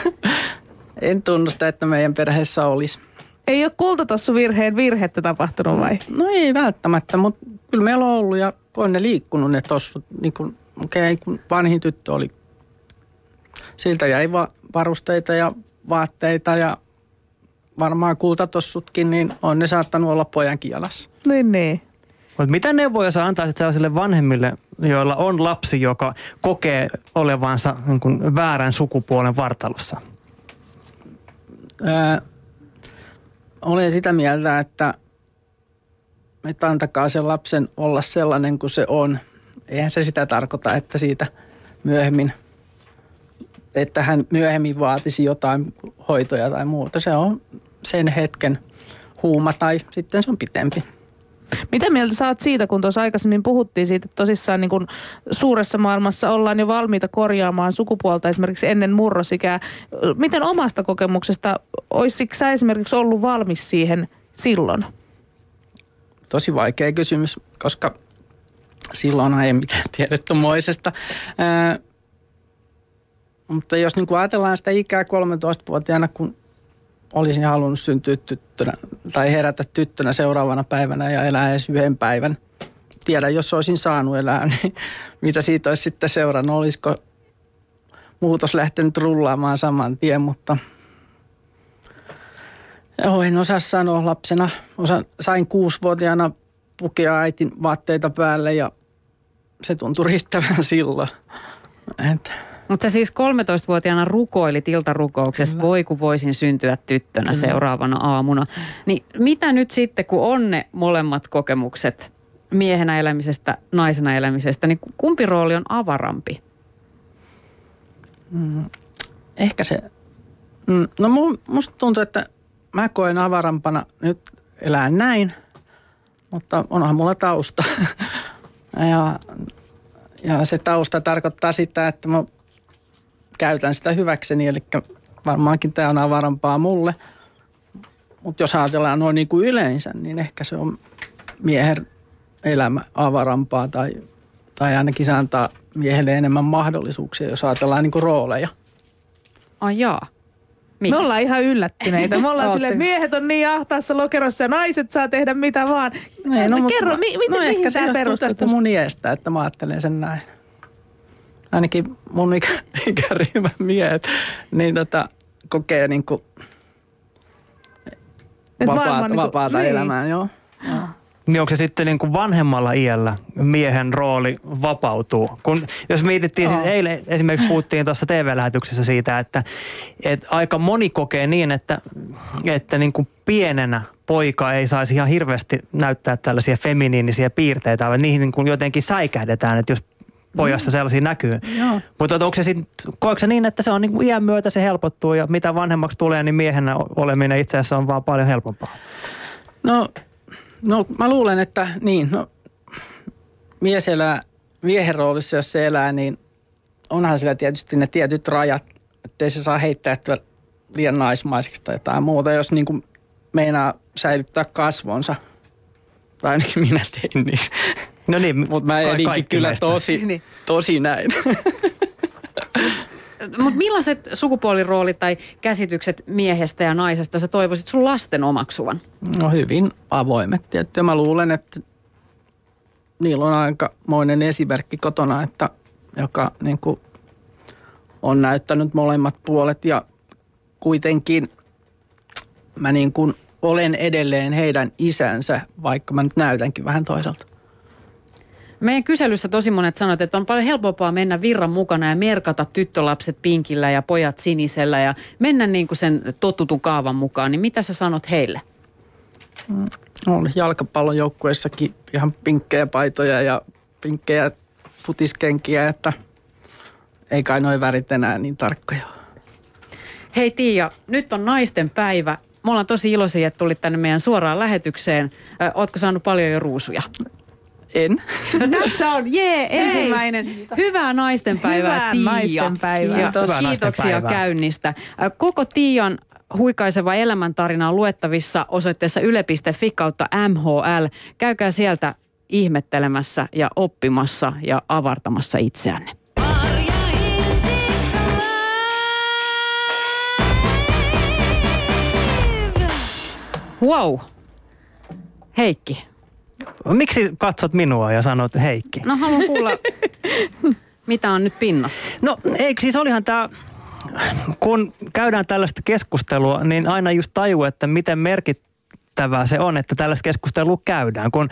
en tunnusta, että meidän perheessä olisi.
Ei ole kultatossu virheen virhettä tapahtunut vai?
No ei välttämättä, mutta kyllä meillä on ollut ja on ne liikkunut ne tossut. Niin kuin, okay, kun vanhin tyttö oli, siltä jäi va- varusteita ja vaatteita ja varmaan kultatossutkin, niin on ne saattanut olla pojankin jalassa.
Niin, niin.
Mutta mitä neuvoja sä antaisit sellaisille vanhemmille, joilla on lapsi, joka kokee olevansa niin väärän sukupuolen vartalossa?
Ää, olen sitä mieltä, että, että antakaa sen lapsen olla sellainen kuin se on. Eihän se sitä tarkoita, että siitä myöhemmin, että hän myöhemmin vaatisi jotain hoitoja tai muuta. Se on sen hetken huuma tai sitten se on pitempi.
Mitä mieltä saat siitä, kun tuossa aikaisemmin puhuttiin siitä, että tosissaan niin kun suuressa maailmassa ollaan jo valmiita korjaamaan sukupuolta esimerkiksi ennen murrosikää. Miten omasta kokemuksesta, olisitko sä esimerkiksi ollut valmis siihen silloin?
Tosi vaikea kysymys, koska silloin ei mitään tiedetty moisesta. Ää, mutta jos niin ajatellaan sitä ikää 13-vuotiaana, kun olisin halunnut syntyä tyttönä tai herätä tyttönä seuraavana päivänä ja elää edes yhden päivän. Tiedä, jos olisin saanut elää, [laughs] niin mitä siitä olisi sitten seurannut, olisiko muutos lähtenyt rullaamaan saman tien, mutta joo, en osaa sanoa lapsena. Osa, sain kuusivuotiaana pukea äitin vaatteita päälle ja se tuntui riittävän silloin.
Että mutta siis 13-vuotiaana rukoilit iltarukouksessa, voi kun voisin syntyä tyttönä Kyllä. seuraavana aamuna. Niin mitä nyt sitten, kun on ne molemmat kokemukset miehenä elämisestä, naisena elämisestä, niin kumpi rooli on avarampi?
Mm, ehkä se, mm, no musta tuntuu, että mä koen avarampana nyt elää näin, mutta onhan mulla tausta. [laughs] ja, ja se tausta tarkoittaa sitä, että mä käytän sitä hyväkseni, eli varmaankin tämä on avarampaa mulle. Mutta jos ajatellaan noin niin kuin yleensä, niin ehkä se on miehen elämä avarampaa tai, tai ainakin se antaa miehelle enemmän mahdollisuuksia, jos ajatellaan niin kuin rooleja.
Ai jaa.
Miks? Me ollaan ihan yllättyneitä. Me ollaan [laughs] silleen, miehet on niin ahtaassa lokerossa ja naiset saa tehdä mitä vaan.
Ei, no, Kerro, mutta, mi, miten, no, mihin ehkä tämä perustuu? tästä mun iästä, että mä ajattelen sen näin ainakin mun ikä, [laughs] ikäryhmän miehet, niin tota, kokee niin kuin vapaata, niin vapaata niin. elämää, joo. joo.
Niin onko se sitten niin kuin vanhemmalla iällä miehen rooli vapautuu? Kun, jos mietittiin, siis eilen esimerkiksi puhuttiin tuossa TV-lähetyksessä siitä, että, että aika moni kokee niin, että, että niin kuin pienenä poika ei saisi ihan hirveästi näyttää tällaisia feminiinisiä piirteitä, vaan niihin niin kuin jotenkin säikähdetään, että jos pojassa sellaisia näkyy. Mutta onko se sitten, koetko se niin, että se on niin kuin iän myötä se helpottuu ja mitä vanhemmaksi tulee, niin miehenä oleminen itse asiassa on vaan paljon helpompaa?
No, no mä luulen, että niin. No, mies elää miehen roolissa, jos se elää, niin onhan sillä tietysti ne tietyt rajat, ettei se saa heittää liian naismaiseksi tai jotain muuta, jos niin kuin meinaa säilyttää kasvonsa. Tai ainakin minä tein niin.
No niin,
mutta mä elinkin kyllä meistä. tosi, niin. tosi näin. [laughs]
Mutta millaiset sukupuoliroolit tai käsitykset miehestä ja naisesta sä toivoisit sun lasten omaksuvan?
No hyvin avoimet tietty. Ja mä luulen, että niillä on aikamoinen esimerkki kotona, että joka niin kuin on näyttänyt molemmat puolet ja kuitenkin mä niin kuin olen edelleen heidän isänsä, vaikka mä nyt näytänkin vähän toiselta.
Meidän kyselyssä tosi monet sanoivat, että on paljon helpompaa mennä virran mukana ja merkata tyttölapset pinkillä ja pojat sinisellä ja mennä niin kuin sen tottutun kaavan mukaan. Niin mitä sä sanot heille?
Mm, on jalkapallon joukkueessakin ihan pinkkejä paitoja ja pinkkejä futiskenkiä, että ei kai noin värit enää niin tarkkoja.
Hei Tiia, nyt on naisten päivä. Me ollaan tosi iloisia, että tulit tänne meidän suoraan lähetykseen. Ootko saanut paljon jo ruusuja?
En.
No tässä on, jee, ensimmäinen. Ei. Hyvää naistenpäivää, Hyvää Tiia.
naistenpäivää.
Kiitos. Hyvää Kiitoksia naistenpäivää. käynnistä. Koko Tiian huikaiseva elämäntarina on luettavissa osoitteessa yle.fi kautta MHL. Käykää sieltä ihmettelemässä ja oppimassa ja avartamassa itseänne. Wow. Heikki,
Miksi katsot minua ja sanot Heikki?
No haluan kuulla, [laughs] mitä on nyt pinnassa.
No eikö siis olihan tämä, kun käydään tällaista keskustelua, niin aina just tajuu, että miten merkittävää se on, että tällaista keskustelua käydään. Kun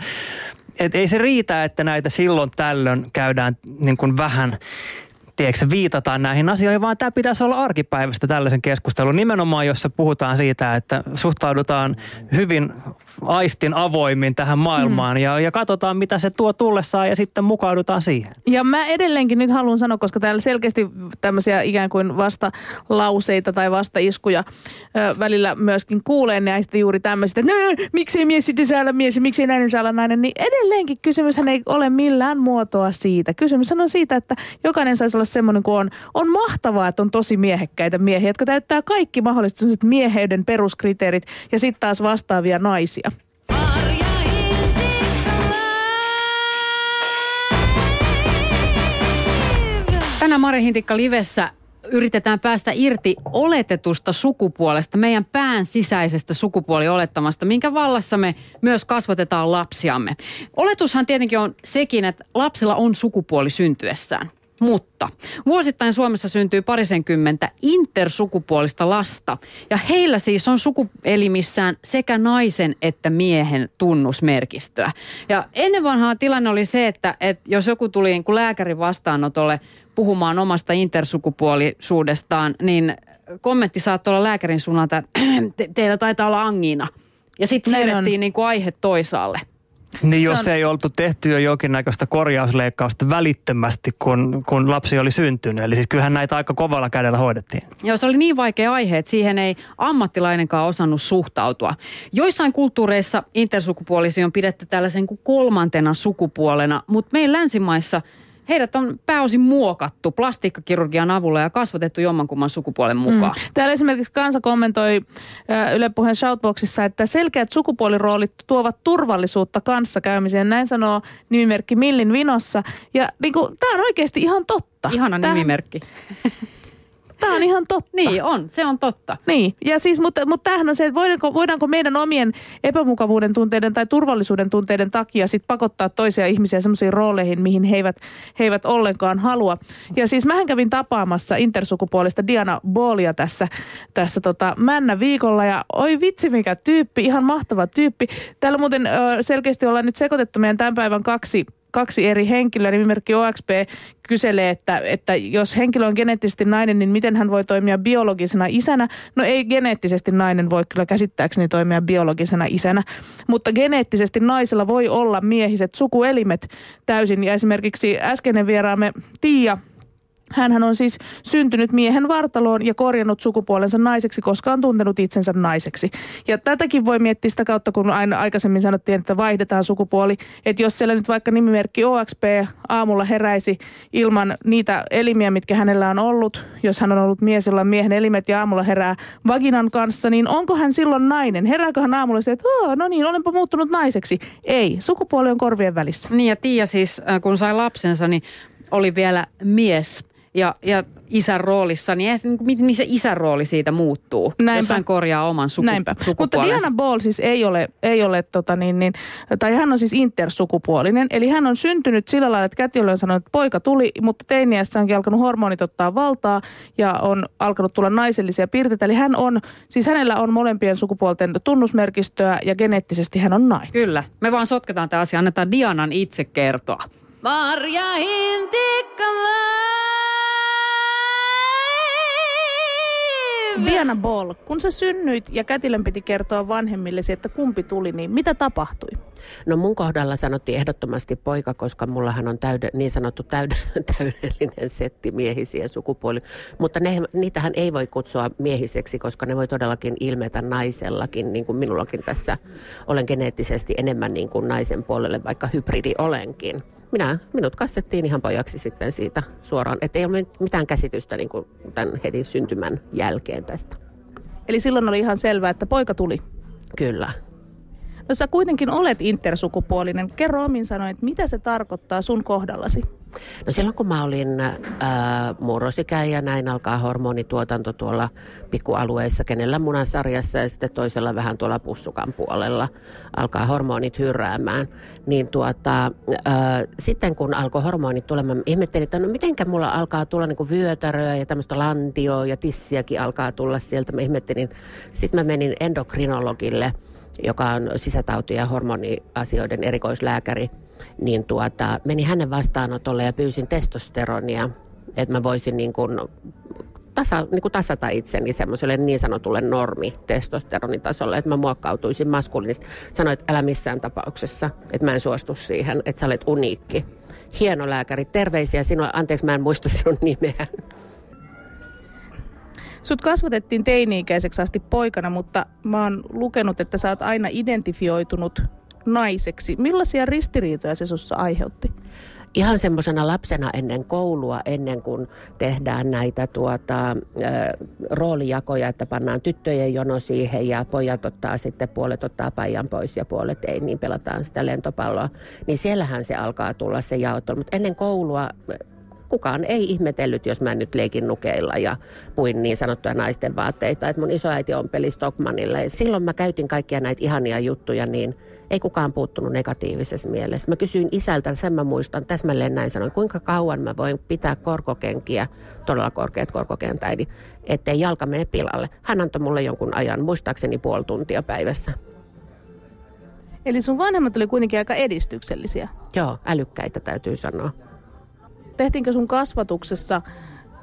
et ei se riitä, että näitä silloin tällöin käydään niin kuin vähän tiedätkö, viitataan näihin asioihin, vaan tämä pitäisi olla arkipäivästä tällaisen keskustelun. Nimenomaan, jossa puhutaan siitä, että suhtaudutaan hyvin aistin avoimin tähän maailmaan mm. ja, ja katsotaan, mitä se tuo tullessaan ja sitten mukaudutaan siihen.
Ja mä edelleenkin nyt haluan sanoa, koska täällä selkeästi tämmöisiä ikään kuin vastalauseita tai vastaiskuja ö, välillä myöskin kuulee näistä juuri tämmöisistä, että miksi ei mies sitten saa olla mies ja miksi ei nainen saa olla nainen, niin edelleenkin kysymyshän ei ole millään muotoa siitä. Kysymys on siitä, että jokainen saisi olla semmoinen kuin on. On mahtavaa, että on tosi miehekkäitä miehiä, jotka täyttää kaikki mahdolliset mieheyden peruskriteerit ja sitten taas vastaavia naisia.
Tänään Mari Hintikka Livessä yritetään päästä irti oletetusta sukupuolesta, meidän pään sisäisestä sukupuoliolettamasta, minkä vallassa me myös kasvatetaan lapsiamme. Oletushan tietenkin on sekin, että lapsilla on sukupuoli syntyessään. Mutta vuosittain Suomessa syntyy parisenkymmentä intersukupuolista lasta ja heillä siis on sukuelimissään sekä naisen että miehen tunnusmerkistöä. Ja ennen vanhaa tilanne oli se, että, että jos joku tuli niin kuin lääkärin vastaanotolle puhumaan omasta intersukupuolisuudestaan, niin kommentti saattoi olla lääkärin suunnalta, että [clears throat] te, teillä taitaa olla angina. Ja sitten siirrettiin niin kuin aihe toisaalle.
Niin jos on... ei oltu tehty jo jonkinnäköistä korjausleikkausta välittömästi, kun, kun lapsi oli syntynyt. Eli siis kyllähän näitä aika kovalla kädellä hoidettiin.
Joo, se oli niin vaikea aihe, että siihen ei ammattilainenkaan osannut suhtautua. Joissain kulttuureissa intersukupuolisia on pidetty tällaisen kuin kolmantena sukupuolena, mutta meidän länsimaissa – heidät on pääosin muokattu plastiikkakirurgian avulla ja kasvatettu jommankumman sukupuolen mukaan. Mm.
Täällä esimerkiksi kansa kommentoi äh, Yle Puheen Shoutboxissa, että selkeät sukupuoliroolit tuovat turvallisuutta kanssakäymiseen. Näin sanoo nimimerkki Millin Vinossa. Ja niin tämä on oikeasti ihan totta.
Ihana Tähän... nimimerkki. [laughs]
Tämä on ihan totta.
Niin on, se on totta.
Niin, ja siis, mutta, mutta tämähän on se, että voidaanko, voidaanko meidän omien epämukavuuden tunteiden tai turvallisuuden tunteiden takia sit pakottaa toisia ihmisiä semmoisiin rooleihin, mihin he eivät, he eivät ollenkaan halua. Ja siis mähän kävin tapaamassa intersukupuolista Diana Boolia tässä, tässä tota Männä viikolla ja oi vitsi mikä tyyppi, ihan mahtava tyyppi. Täällä muuten ö, selkeästi ollaan nyt sekoitettu meidän tämän päivän kaksi kaksi eri henkilöä. Nimimerkki OXP kyselee, että, että jos henkilö on geneettisesti nainen, niin miten hän voi toimia biologisena isänä? No ei geneettisesti nainen voi kyllä käsittääkseni toimia biologisena isänä, mutta geneettisesti naisella voi olla miehiset sukuelimet täysin. Ja esimerkiksi äskeinen vieraamme Tiia Hänhän on siis syntynyt miehen vartaloon ja korjannut sukupuolensa naiseksi, koska on tuntenut itsensä naiseksi. Ja tätäkin voi miettiä sitä kautta, kun aina aikaisemmin sanottiin, että vaihdetaan sukupuoli. Että jos siellä nyt vaikka nimimerkki OXP aamulla heräisi ilman niitä elimiä, mitkä hänellä on ollut, jos hän on ollut mies, jolla on miehen elimet ja aamulla herää vaginan kanssa, niin onko hän silloin nainen? Herääkö hän aamulla se, että no niin, olenpa muuttunut naiseksi? Ei, sukupuoli on korvien välissä.
Niin ja Tiia siis, äh, kun sai lapsensa, niin oli vielä mies ja, ja isän roolissa, niin, niin miten se isän rooli siitä muuttuu, Näinpä. jos hän korjaa oman suku, Näinpä.
Mutta Diana Ball siis ei ole, ei ole tota niin, niin, tai hän on siis intersukupuolinen, eli hän on syntynyt sillä lailla, että kätilö on sanonut, että poika tuli, mutta teiniässä onkin alkanut hormonit ottaa valtaa ja on alkanut tulla naisellisia piirteitä, eli hän on, siis hänellä on molempien sukupuolten tunnusmerkistöä ja geneettisesti hän on nainen.
Kyllä, me vaan sotketaan tämä asia, annetaan Dianan itse kertoa. Marja Hintikkala.
Diana Ball, kun sä synnyit ja kätilön piti kertoa vanhemmillesi, että kumpi tuli, niin mitä tapahtui?
No mun kohdalla sanottiin ehdottomasti poika, koska mullahan on täyde, niin sanottu täyde, [laughs] täydellinen setti miehisiä sukupuoli. Mutta ne, niitähän ei voi kutsua miehiseksi, koska ne voi todellakin ilmetä naisellakin, niin kuin minullakin tässä olen geneettisesti enemmän niin kuin naisen puolelle, vaikka hybridi olenkin minä, minut kastettiin ihan pojaksi sitten siitä suoraan. Että ei ole mitään käsitystä niin kuin tämän heti syntymän jälkeen tästä.
Eli silloin oli ihan selvää, että poika tuli?
Kyllä.
No sä kuitenkin olet intersukupuolinen. Kerro omin sanoin, että mitä se tarkoittaa sun kohdallasi?
No silloin kun mä olin äh, ja näin alkaa hormonituotanto tuolla pikkualueissa, kenellä munasarjassa ja sitten toisella vähän tuolla pussukan puolella alkaa hormonit hyrräämään. Niin tuota, äh, sitten kun alkoi hormonit tulemaan, ihmettelin, että no mitenkä mulla alkaa tulla niin vyötäröä ja tämmöistä lantioa ja tissiäkin alkaa tulla sieltä. Mä ihmettelin, sitten mä menin endokrinologille, joka on sisätauti- ja hormoniasioiden erikoislääkäri – niin tuota, meni hänen vastaanotolle ja pyysin testosteronia, että mä voisin niin kuin tasa, niin kuin tasata itseni semmoiselle niin sanotulle normi testosteronitasolle, että mä muokkautuisin maskuliinisesti. Sanoit, että älä missään tapauksessa, että mä en suostu siihen, että sä olet uniikki. Hieno lääkäri, terveisiä sinulle. Anteeksi, mä en muista sinun nimeä.
Sut kasvatettiin teini-ikäiseksi asti poikana, mutta mä oon lukenut, että sä oot aina identifioitunut naiseksi. Millaisia ristiriitoja se sussa aiheutti?
ihan semmoisena lapsena ennen koulua, ennen kuin tehdään näitä tuota, ä, roolijakoja, että pannaan tyttöjen jono siihen ja pojat ottaa sitten puolet ottaa paijan pois ja puolet ei, niin pelataan sitä lentopalloa. Niin siellähän se alkaa tulla se jaottelu. Mutta ennen koulua kukaan ei ihmetellyt, jos mä nyt leikin nukeilla ja puin niin sanottuja naisten vaatteita. Että mun isoäiti on peli Stockmanilla. Ja silloin mä käytin kaikkia näitä ihania juttuja, niin ei kukaan puuttunut negatiivisessa mielessä. Mä kysyin isältä, sen mä muistan, täsmälleen näin sanoin, kuinka kauan mä voin pitää korkokenkiä, todella korkeat korkokentäidi, ettei jalka mene pilalle. Hän antoi mulle jonkun ajan, muistaakseni puoli tuntia päivässä.
Eli sun vanhemmat oli kuitenkin aika edistyksellisiä.
Joo, älykkäitä täytyy sanoa.
Tehtiinkö sun kasvatuksessa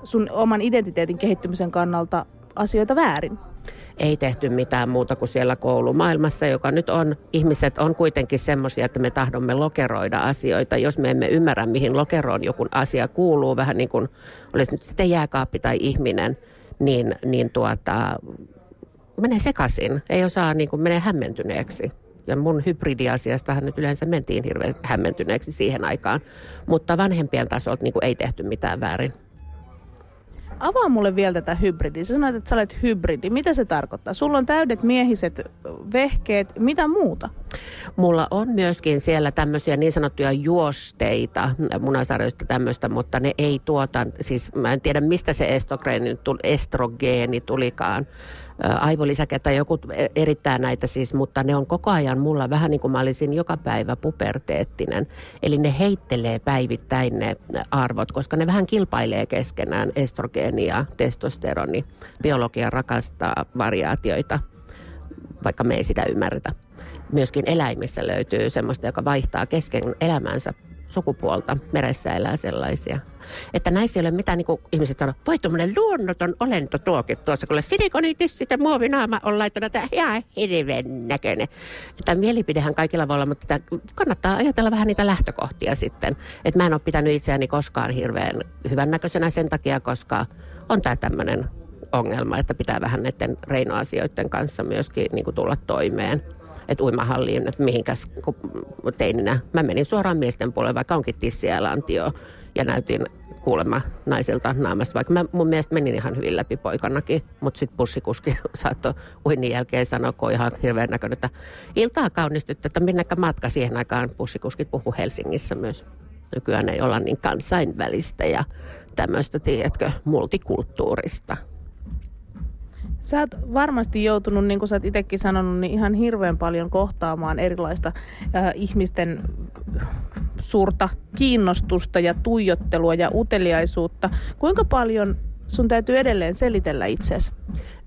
sun oman identiteetin kehittymisen kannalta asioita väärin?
ei tehty mitään muuta kuin siellä koulumaailmassa, joka nyt on, ihmiset on kuitenkin semmoisia, että me tahdomme lokeroida asioita. Jos me emme ymmärrä, mihin lokeroon joku asia kuuluu, vähän niin kuin olisi nyt sitten jääkaappi tai ihminen, niin, niin tuota, menee sekaisin, ei osaa niin kuin menee hämmentyneeksi. Ja mun hybridiasiastahan nyt yleensä mentiin hirveän hämmentyneeksi siihen aikaan. Mutta vanhempien tasolta niin kuin ei tehty mitään väärin.
Avaa mulle vielä tätä hybridiä. Sä sanoit, että sä olet hybridi. Mitä se tarkoittaa? Sulla on täydet miehiset vehkeet. Mitä muuta?
Mulla on myöskin siellä tämmöisiä niin sanottuja juosteita, munasarjoista tämmöistä, mutta ne ei tuota, siis mä en tiedä mistä se estrogeeni, estrogeeni tulikaan aivolisäke tai joku erittää näitä siis, mutta ne on koko ajan mulla vähän niin kuin mä olisin joka päivä puberteettinen. Eli ne heittelee päivittäin ne arvot, koska ne vähän kilpailee keskenään estrogeeni ja testosteroni. Biologia rakastaa variaatioita, vaikka me ei sitä ymmärretä. Myöskin eläimissä löytyy semmoista, joka vaihtaa kesken elämänsä sukupuolta. Meressä elää sellaisia. Että näissä ei ole mitään, niin kuin ihmiset sanoo, voi tuommoinen luonnoton olento tuokin tuossa, kun silikonitissit ja muovinaama on laittanut, että ihan hirveän näköinen. Tämä mielipidehän kaikilla voi olla, mutta tämä kannattaa ajatella vähän niitä lähtökohtia sitten. Että mä en ole pitänyt itseäni koskaan hirveän hyvännäköisenä sen takia, koska on tämä tämmöinen ongelma, että pitää vähän näiden reinoasioiden kanssa myöskin niin kuin tulla toimeen että uimahalliin, että mihinkäs teininä. Mä menin suoraan miesten puolelle, vaikka onkin tissiä ja lantio, ja näytin kuulemma naisilta naamasta, vaikka mä mun mielestä menin ihan hyvin läpi poikanakin, mutta sitten bussikuski [laughs] saattoi uinnin jälkeen sanoa, kun ihan hirveän näköinen, että iltaa kaunistyttä, että minnekä matka siihen aikaan bussikuskit puhu Helsingissä myös. Nykyään ei olla niin kansainvälistä ja tämmöistä, tiedätkö, multikulttuurista.
Sä oot varmasti joutunut, niin kuin sä oot itsekin sanonut, niin ihan hirveän paljon kohtaamaan erilaista äh, ihmisten suurta kiinnostusta ja tuijottelua ja uteliaisuutta. Kuinka paljon sun täytyy edelleen selitellä itseäsi?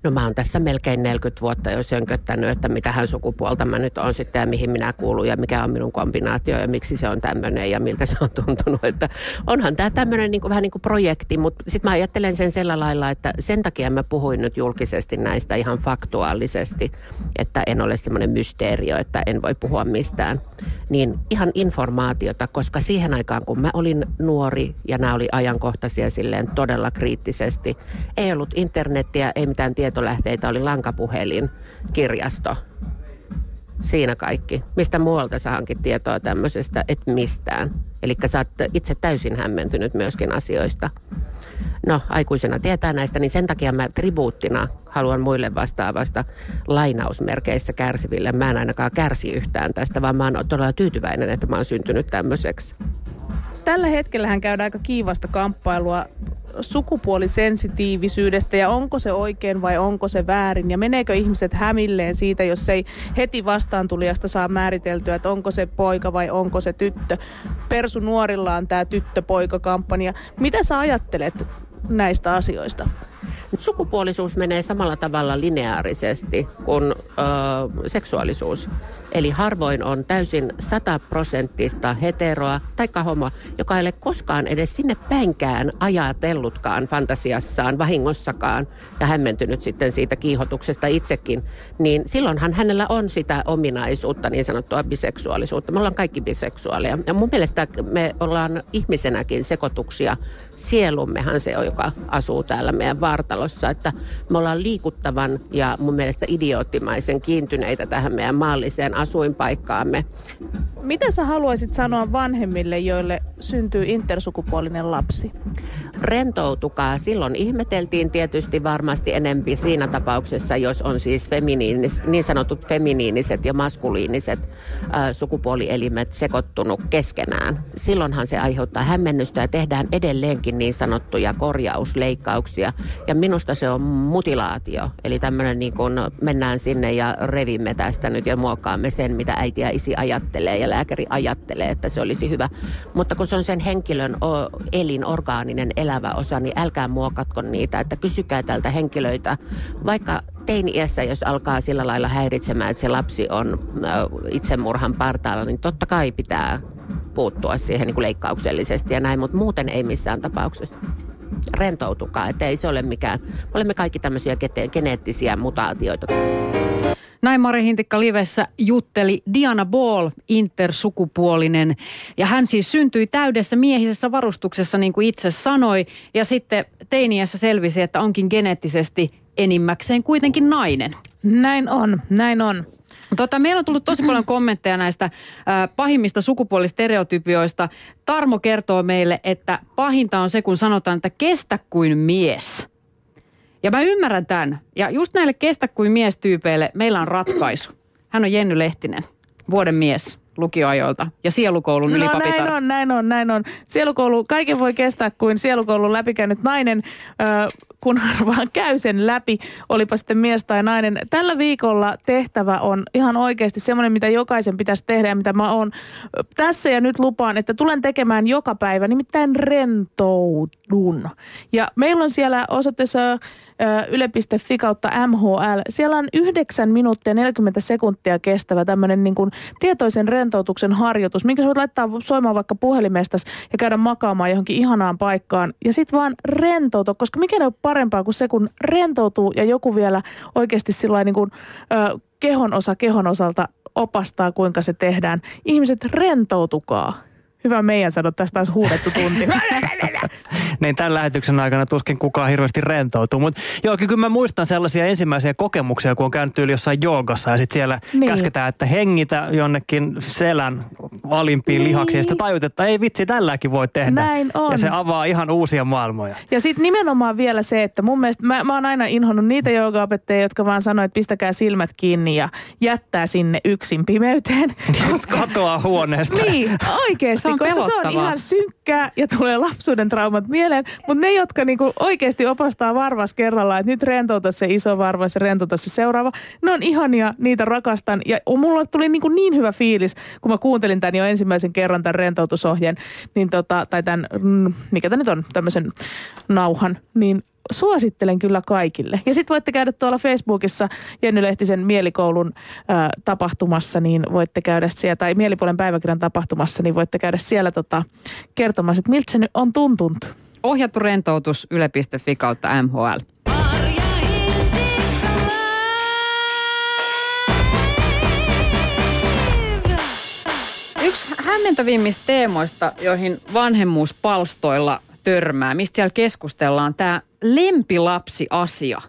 No mä oon tässä melkein 40 vuotta jo sönköttänyt, että mitä hän sukupuolta mä nyt on sitten ja mihin minä kuulun ja mikä on minun kombinaatio ja miksi se on tämmöinen ja miltä se on tuntunut. Että onhan tämä tämmöinen niin vähän niin kuin projekti, mutta sitten mä ajattelen sen sillä lailla, että sen takia mä puhuin nyt julkisesti näistä ihan faktuaalisesti, että en ole semmoinen mysteerio, että en voi puhua mistään. Niin ihan informaatiota, koska siihen aikaan kun mä olin nuori ja nämä oli ajankohtaisia silleen todella kriittisesti, ei ollut internettiä, ei mitään tietoa tietolähteitä oli lankapuhelin, kirjasto. Siinä kaikki. Mistä muualta sä hankit tietoa tämmöisestä? Et mistään. Eli sä oot itse täysin hämmentynyt myöskin asioista. No, aikuisena tietää näistä, niin sen takia mä tribuuttina haluan muille vastaavasta lainausmerkeissä kärsiville. Mä en ainakaan kärsi yhtään tästä, vaan mä oon todella tyytyväinen, että mä oon syntynyt tämmöiseksi.
Tällä hetkellähän käydään aika kiivasta kamppailua sukupuolisensitiivisyydestä ja onko se oikein vai onko se väärin ja meneekö ihmiset hämilleen siitä, jos ei heti vastaantulijasta saa määriteltyä, että onko se poika vai onko se tyttö. Persu nuorilla on tämä tyttö-poika-kampanja. Mitä sä ajattelet näistä asioista?
Sukupuolisuus menee samalla tavalla lineaarisesti kuin ö, seksuaalisuus. Eli harvoin on täysin sataprosenttista heteroa tai homoa, joka ei ole koskaan edes sinne päinkään ajatellutkaan fantasiassaan, vahingossakaan ja hämmentynyt sitten siitä kiihotuksesta itsekin, niin silloinhan hänellä on sitä ominaisuutta, niin sanottua biseksuaalisuutta. Me ollaan kaikki biseksuaaleja. Ja mun mielestä me ollaan ihmisenäkin sekoituksia. Sielummehan se on, joka asuu täällä meidän vartalossa. Että me ollaan liikuttavan ja mun mielestä idioottimaisen kiintyneitä tähän meidän maalliseen asuinpaikkaamme.
Mitä sä haluaisit sanoa vanhemmille, joille syntyy intersukupuolinen lapsi?
Rentoutukaa. Silloin ihmeteltiin tietysti varmasti enempi siinä tapauksessa, jos on siis feminiinis, niin sanotut feminiiniset ja maskuliiniset äh, sukupuolielimet sekoittunut keskenään. Silloinhan se aiheuttaa hämmennystä ja tehdään edelleenkin niin sanottuja korjausleikkauksia. Ja minusta se on mutilaatio. Eli tämmöinen niin kuin mennään sinne ja revimme tästä nyt ja muokkaamme sen, mitä äiti ja isi ajattelee ja lääkäri ajattelee, että se olisi hyvä. Mutta kun se on sen henkilön elinorgaaninen elävä osa, niin älkää muokatko niitä, että kysykää tältä henkilöitä, vaikka teini-iässä, jos alkaa sillä lailla häiritsemään, että se lapsi on itsemurhan partaalla, niin totta kai pitää puuttua siihen niin kuin leikkauksellisesti ja näin, mutta muuten ei missään tapauksessa rentoutukaa, että ei se ole mikään. Me olemme kaikki tämmöisiä geneettisiä mutaatioita.
Näin Mari Hintikka Livessä jutteli Diana Ball, intersukupuolinen. Ja hän siis syntyi täydessä miehisessä varustuksessa, niin kuin itse sanoi. Ja sitten teiniässä selvisi, että onkin geneettisesti enimmäkseen kuitenkin nainen.
Näin on, näin on.
Tota, meillä on tullut tosi paljon kommentteja näistä äh, pahimmista sukupuolistereotypioista. Tarmo kertoo meille, että pahinta on se, kun sanotaan, että kestä kuin mies. Ja mä ymmärrän tämän. Ja just näille kestä kuin mies-tyypeille meillä on ratkaisu. Hän on Jenny Lehtinen, vuoden mies lukioajoilta ja sielukoulun
no,
ylipapitar.
näin on, näin on, näin on. Sielukoulu, kaiken voi kestää kuin sielukoulun läpikäynyt nainen, äh, kunhan [laughs] vaan käy sen läpi, olipa sitten mies tai nainen. Tällä viikolla tehtävä on ihan oikeasti semmoinen, mitä jokaisen pitäisi tehdä ja mitä mä oon tässä ja nyt lupaan, että tulen tekemään joka päivä, nimittäin rentoudun. Ja meillä on siellä osoitteessa yle.fi kautta MHL. Siellä on 9 minuuttia 40 sekuntia kestävä tämmöinen niin kuin tietoisen rentoutuksen harjoitus, minkä sä voit laittaa soimaan vaikka puhelimestas ja käydä makaamaan johonkin ihanaan paikkaan. Ja sitten vaan rentoutua, koska mikä ei ole parempaa kuin se, kun rentoutuu ja joku vielä oikeasti sillä niin kuin, ö, kehon osa kehon osalta opastaa, kuinka se tehdään. Ihmiset rentoutukaa. Hyvä meidän sanoa, tästä taas huudettu tunti. [laughs]
niin tämän lähetyksen aikana tuskin kukaan hirveästi rentoutuu. Mutta joo, kyllä mä muistan sellaisia ensimmäisiä kokemuksia, kun on käynyt yli jossain joogassa ja sitten siellä niin. käsketään, että hengitä jonnekin selän alimpiin niin. lihaksiin. Ja sitten tajut, että ei vitsi, tälläkin voi tehdä.
Näin on.
Ja se avaa ihan uusia maailmoja.
Ja sitten nimenomaan vielä se, että mun mielestä mä, mä oon aina inhonnut niitä joogaopettajia, jotka vaan sanoo, että pistäkää silmät kiinni ja jättää sinne yksin pimeyteen. [laughs]
Koska... Katoaa huoneesta.
Niin, oikeasti on koska pelottavaa. se on ihan synkkää ja tulee lapsuuden traumat mieleen. Mutta ne, jotka niinku oikeasti opastaa varvas kerralla, että nyt rentouta se iso varvas ja rentouta se seuraava, ne on ihania, niitä rakastan. Ja mulla tuli niinku niin hyvä fiilis, kun mä kuuntelin tämän jo ensimmäisen kerran tämän rentoutusohjeen, niin tota, tai tämän, mm, mikä tämä nyt on, tämmöisen nauhan, niin suosittelen kyllä kaikille. Ja sitten voitte käydä tuolla Facebookissa Jenny Lehtisen mielikoulun ä, tapahtumassa, niin voitte käydä siellä, tai mielipuolen päiväkirjan tapahtumassa, niin voitte käydä siellä tota, kertomassa, että miltä se nyt on tuntunut.
Ohjattu rentoutus yle.fi kautta MHL. Yksi hämmentävimmistä teemoista, joihin vanhemmuuspalstoilla törmää, mistä siellä keskustellaan, tämä lempilapsi-asia.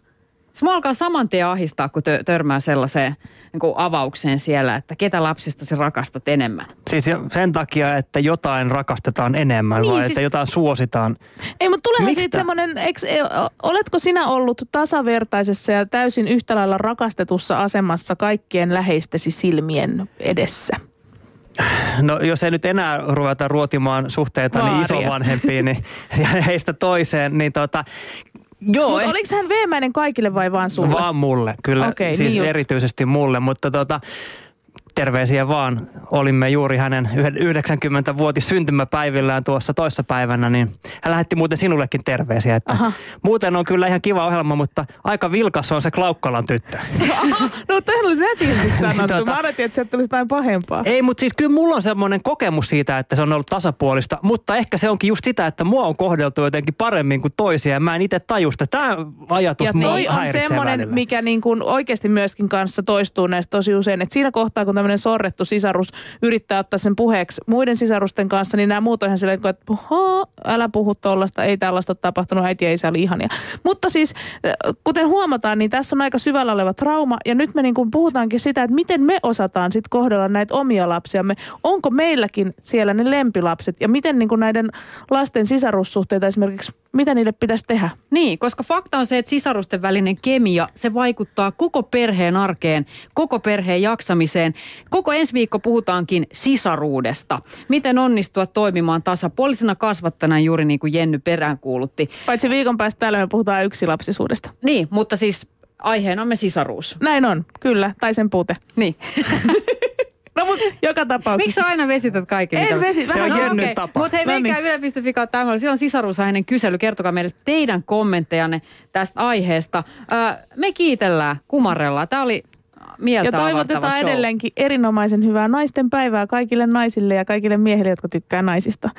Se mua alkaa saman tien ahistaa, kun tö- törmää sellaiseen niin kuin avaukseen siellä, että ketä lapsista se rakastat enemmän.
Siis sen takia, että jotain rakastetaan enemmän niin, vai siis... että jotain suositaan.
Ei, mutta tuleehan Mistä? siitä semmoinen, e, oletko sinä ollut tasavertaisessa ja täysin yhtä lailla rakastetussa asemassa kaikkien läheistesi silmien edessä?
No jos ei nyt enää ruveta ruotimaan suhteita niin isovanhempiin niin, [laughs] ja heistä toiseen, niin tota,
Joo. Mutta eh... oliko hän veemäinen kaikille vai vaan sulle?
Vaan mulle, kyllä. Okay, siis niin erityisesti mulle, mutta tota, terveisiä vaan. Olimme juuri hänen 90-vuotis syntymäpäivillään tuossa toissa päivänä, niin hän lähetti muuten sinullekin terveisiä. Että muuten on kyllä ihan kiva ohjelma, mutta aika vilkas on se Klaukkalan tyttö.
Aha, no tähän oli nätisti [laughs] sanottu. Tuota, Mä ajattelin, että sieltä tulisi jotain pahempaa.
Ei, mutta siis kyllä mulla on semmoinen kokemus siitä, että se on ollut tasapuolista, mutta ehkä se onkin just sitä, että mua on kohdeltu jotenkin paremmin kuin toisia ja mä en itse tajusta. Tämä ajatus
ja toi on semmoinen,
välillä.
mikä niin kuin oikeasti myöskin kanssa toistuu näistä tosi usein, että siinä kohtaa, kun tämmöinen sorrettu sisarus yrittää ottaa sen puheeksi muiden sisarusten kanssa, niin nämä muut on ihan silleen, että älä puhu tollasta, ei tällaista ole tapahtunut, äiti ja isä oli ihania. Mutta siis, kuten huomataan, niin tässä on aika syvällä oleva trauma, ja nyt me niin kuin puhutaankin sitä, että miten me osataan sitten kohdella näitä omia lapsiamme. Onko meilläkin siellä ne lempilapset, ja miten niin kuin näiden lasten sisarussuhteita esimerkiksi, mitä niille pitäisi tehdä?
Niin, koska fakta on se, että sisarusten välinen kemia, se vaikuttaa koko perheen arkeen, koko perheen jaksamiseen. Koko ensi viikko puhutaankin sisaruudesta. Miten onnistua toimimaan tasapuolisena kasvattana juuri niin kuin Jenny peräänkuulutti.
Paitsi viikon päästä täällä me puhutaan yksilapsisuudesta.
Niin, mutta siis aiheenamme sisaruus.
Näin on, kyllä, tai sen puute.
Niin. [laughs]
No mutta joka tapauksessa.
Miksi aina vesität kaiken?
En vesi.
Se on no, Jennyn okay. tapa.
Mutta hei, no menkää niin. yle.fi kautta Siellä on sisaruusaiheinen kysely. Kertokaa meille teidän kommenttejanne tästä aiheesta. Öö, me kiitellään, kumarellaan. Tämä oli mieltä
Ja toivotetaan edelleenkin erinomaisen hyvää naisten päivää kaikille naisille ja kaikille miehille, jotka tykkää naisista.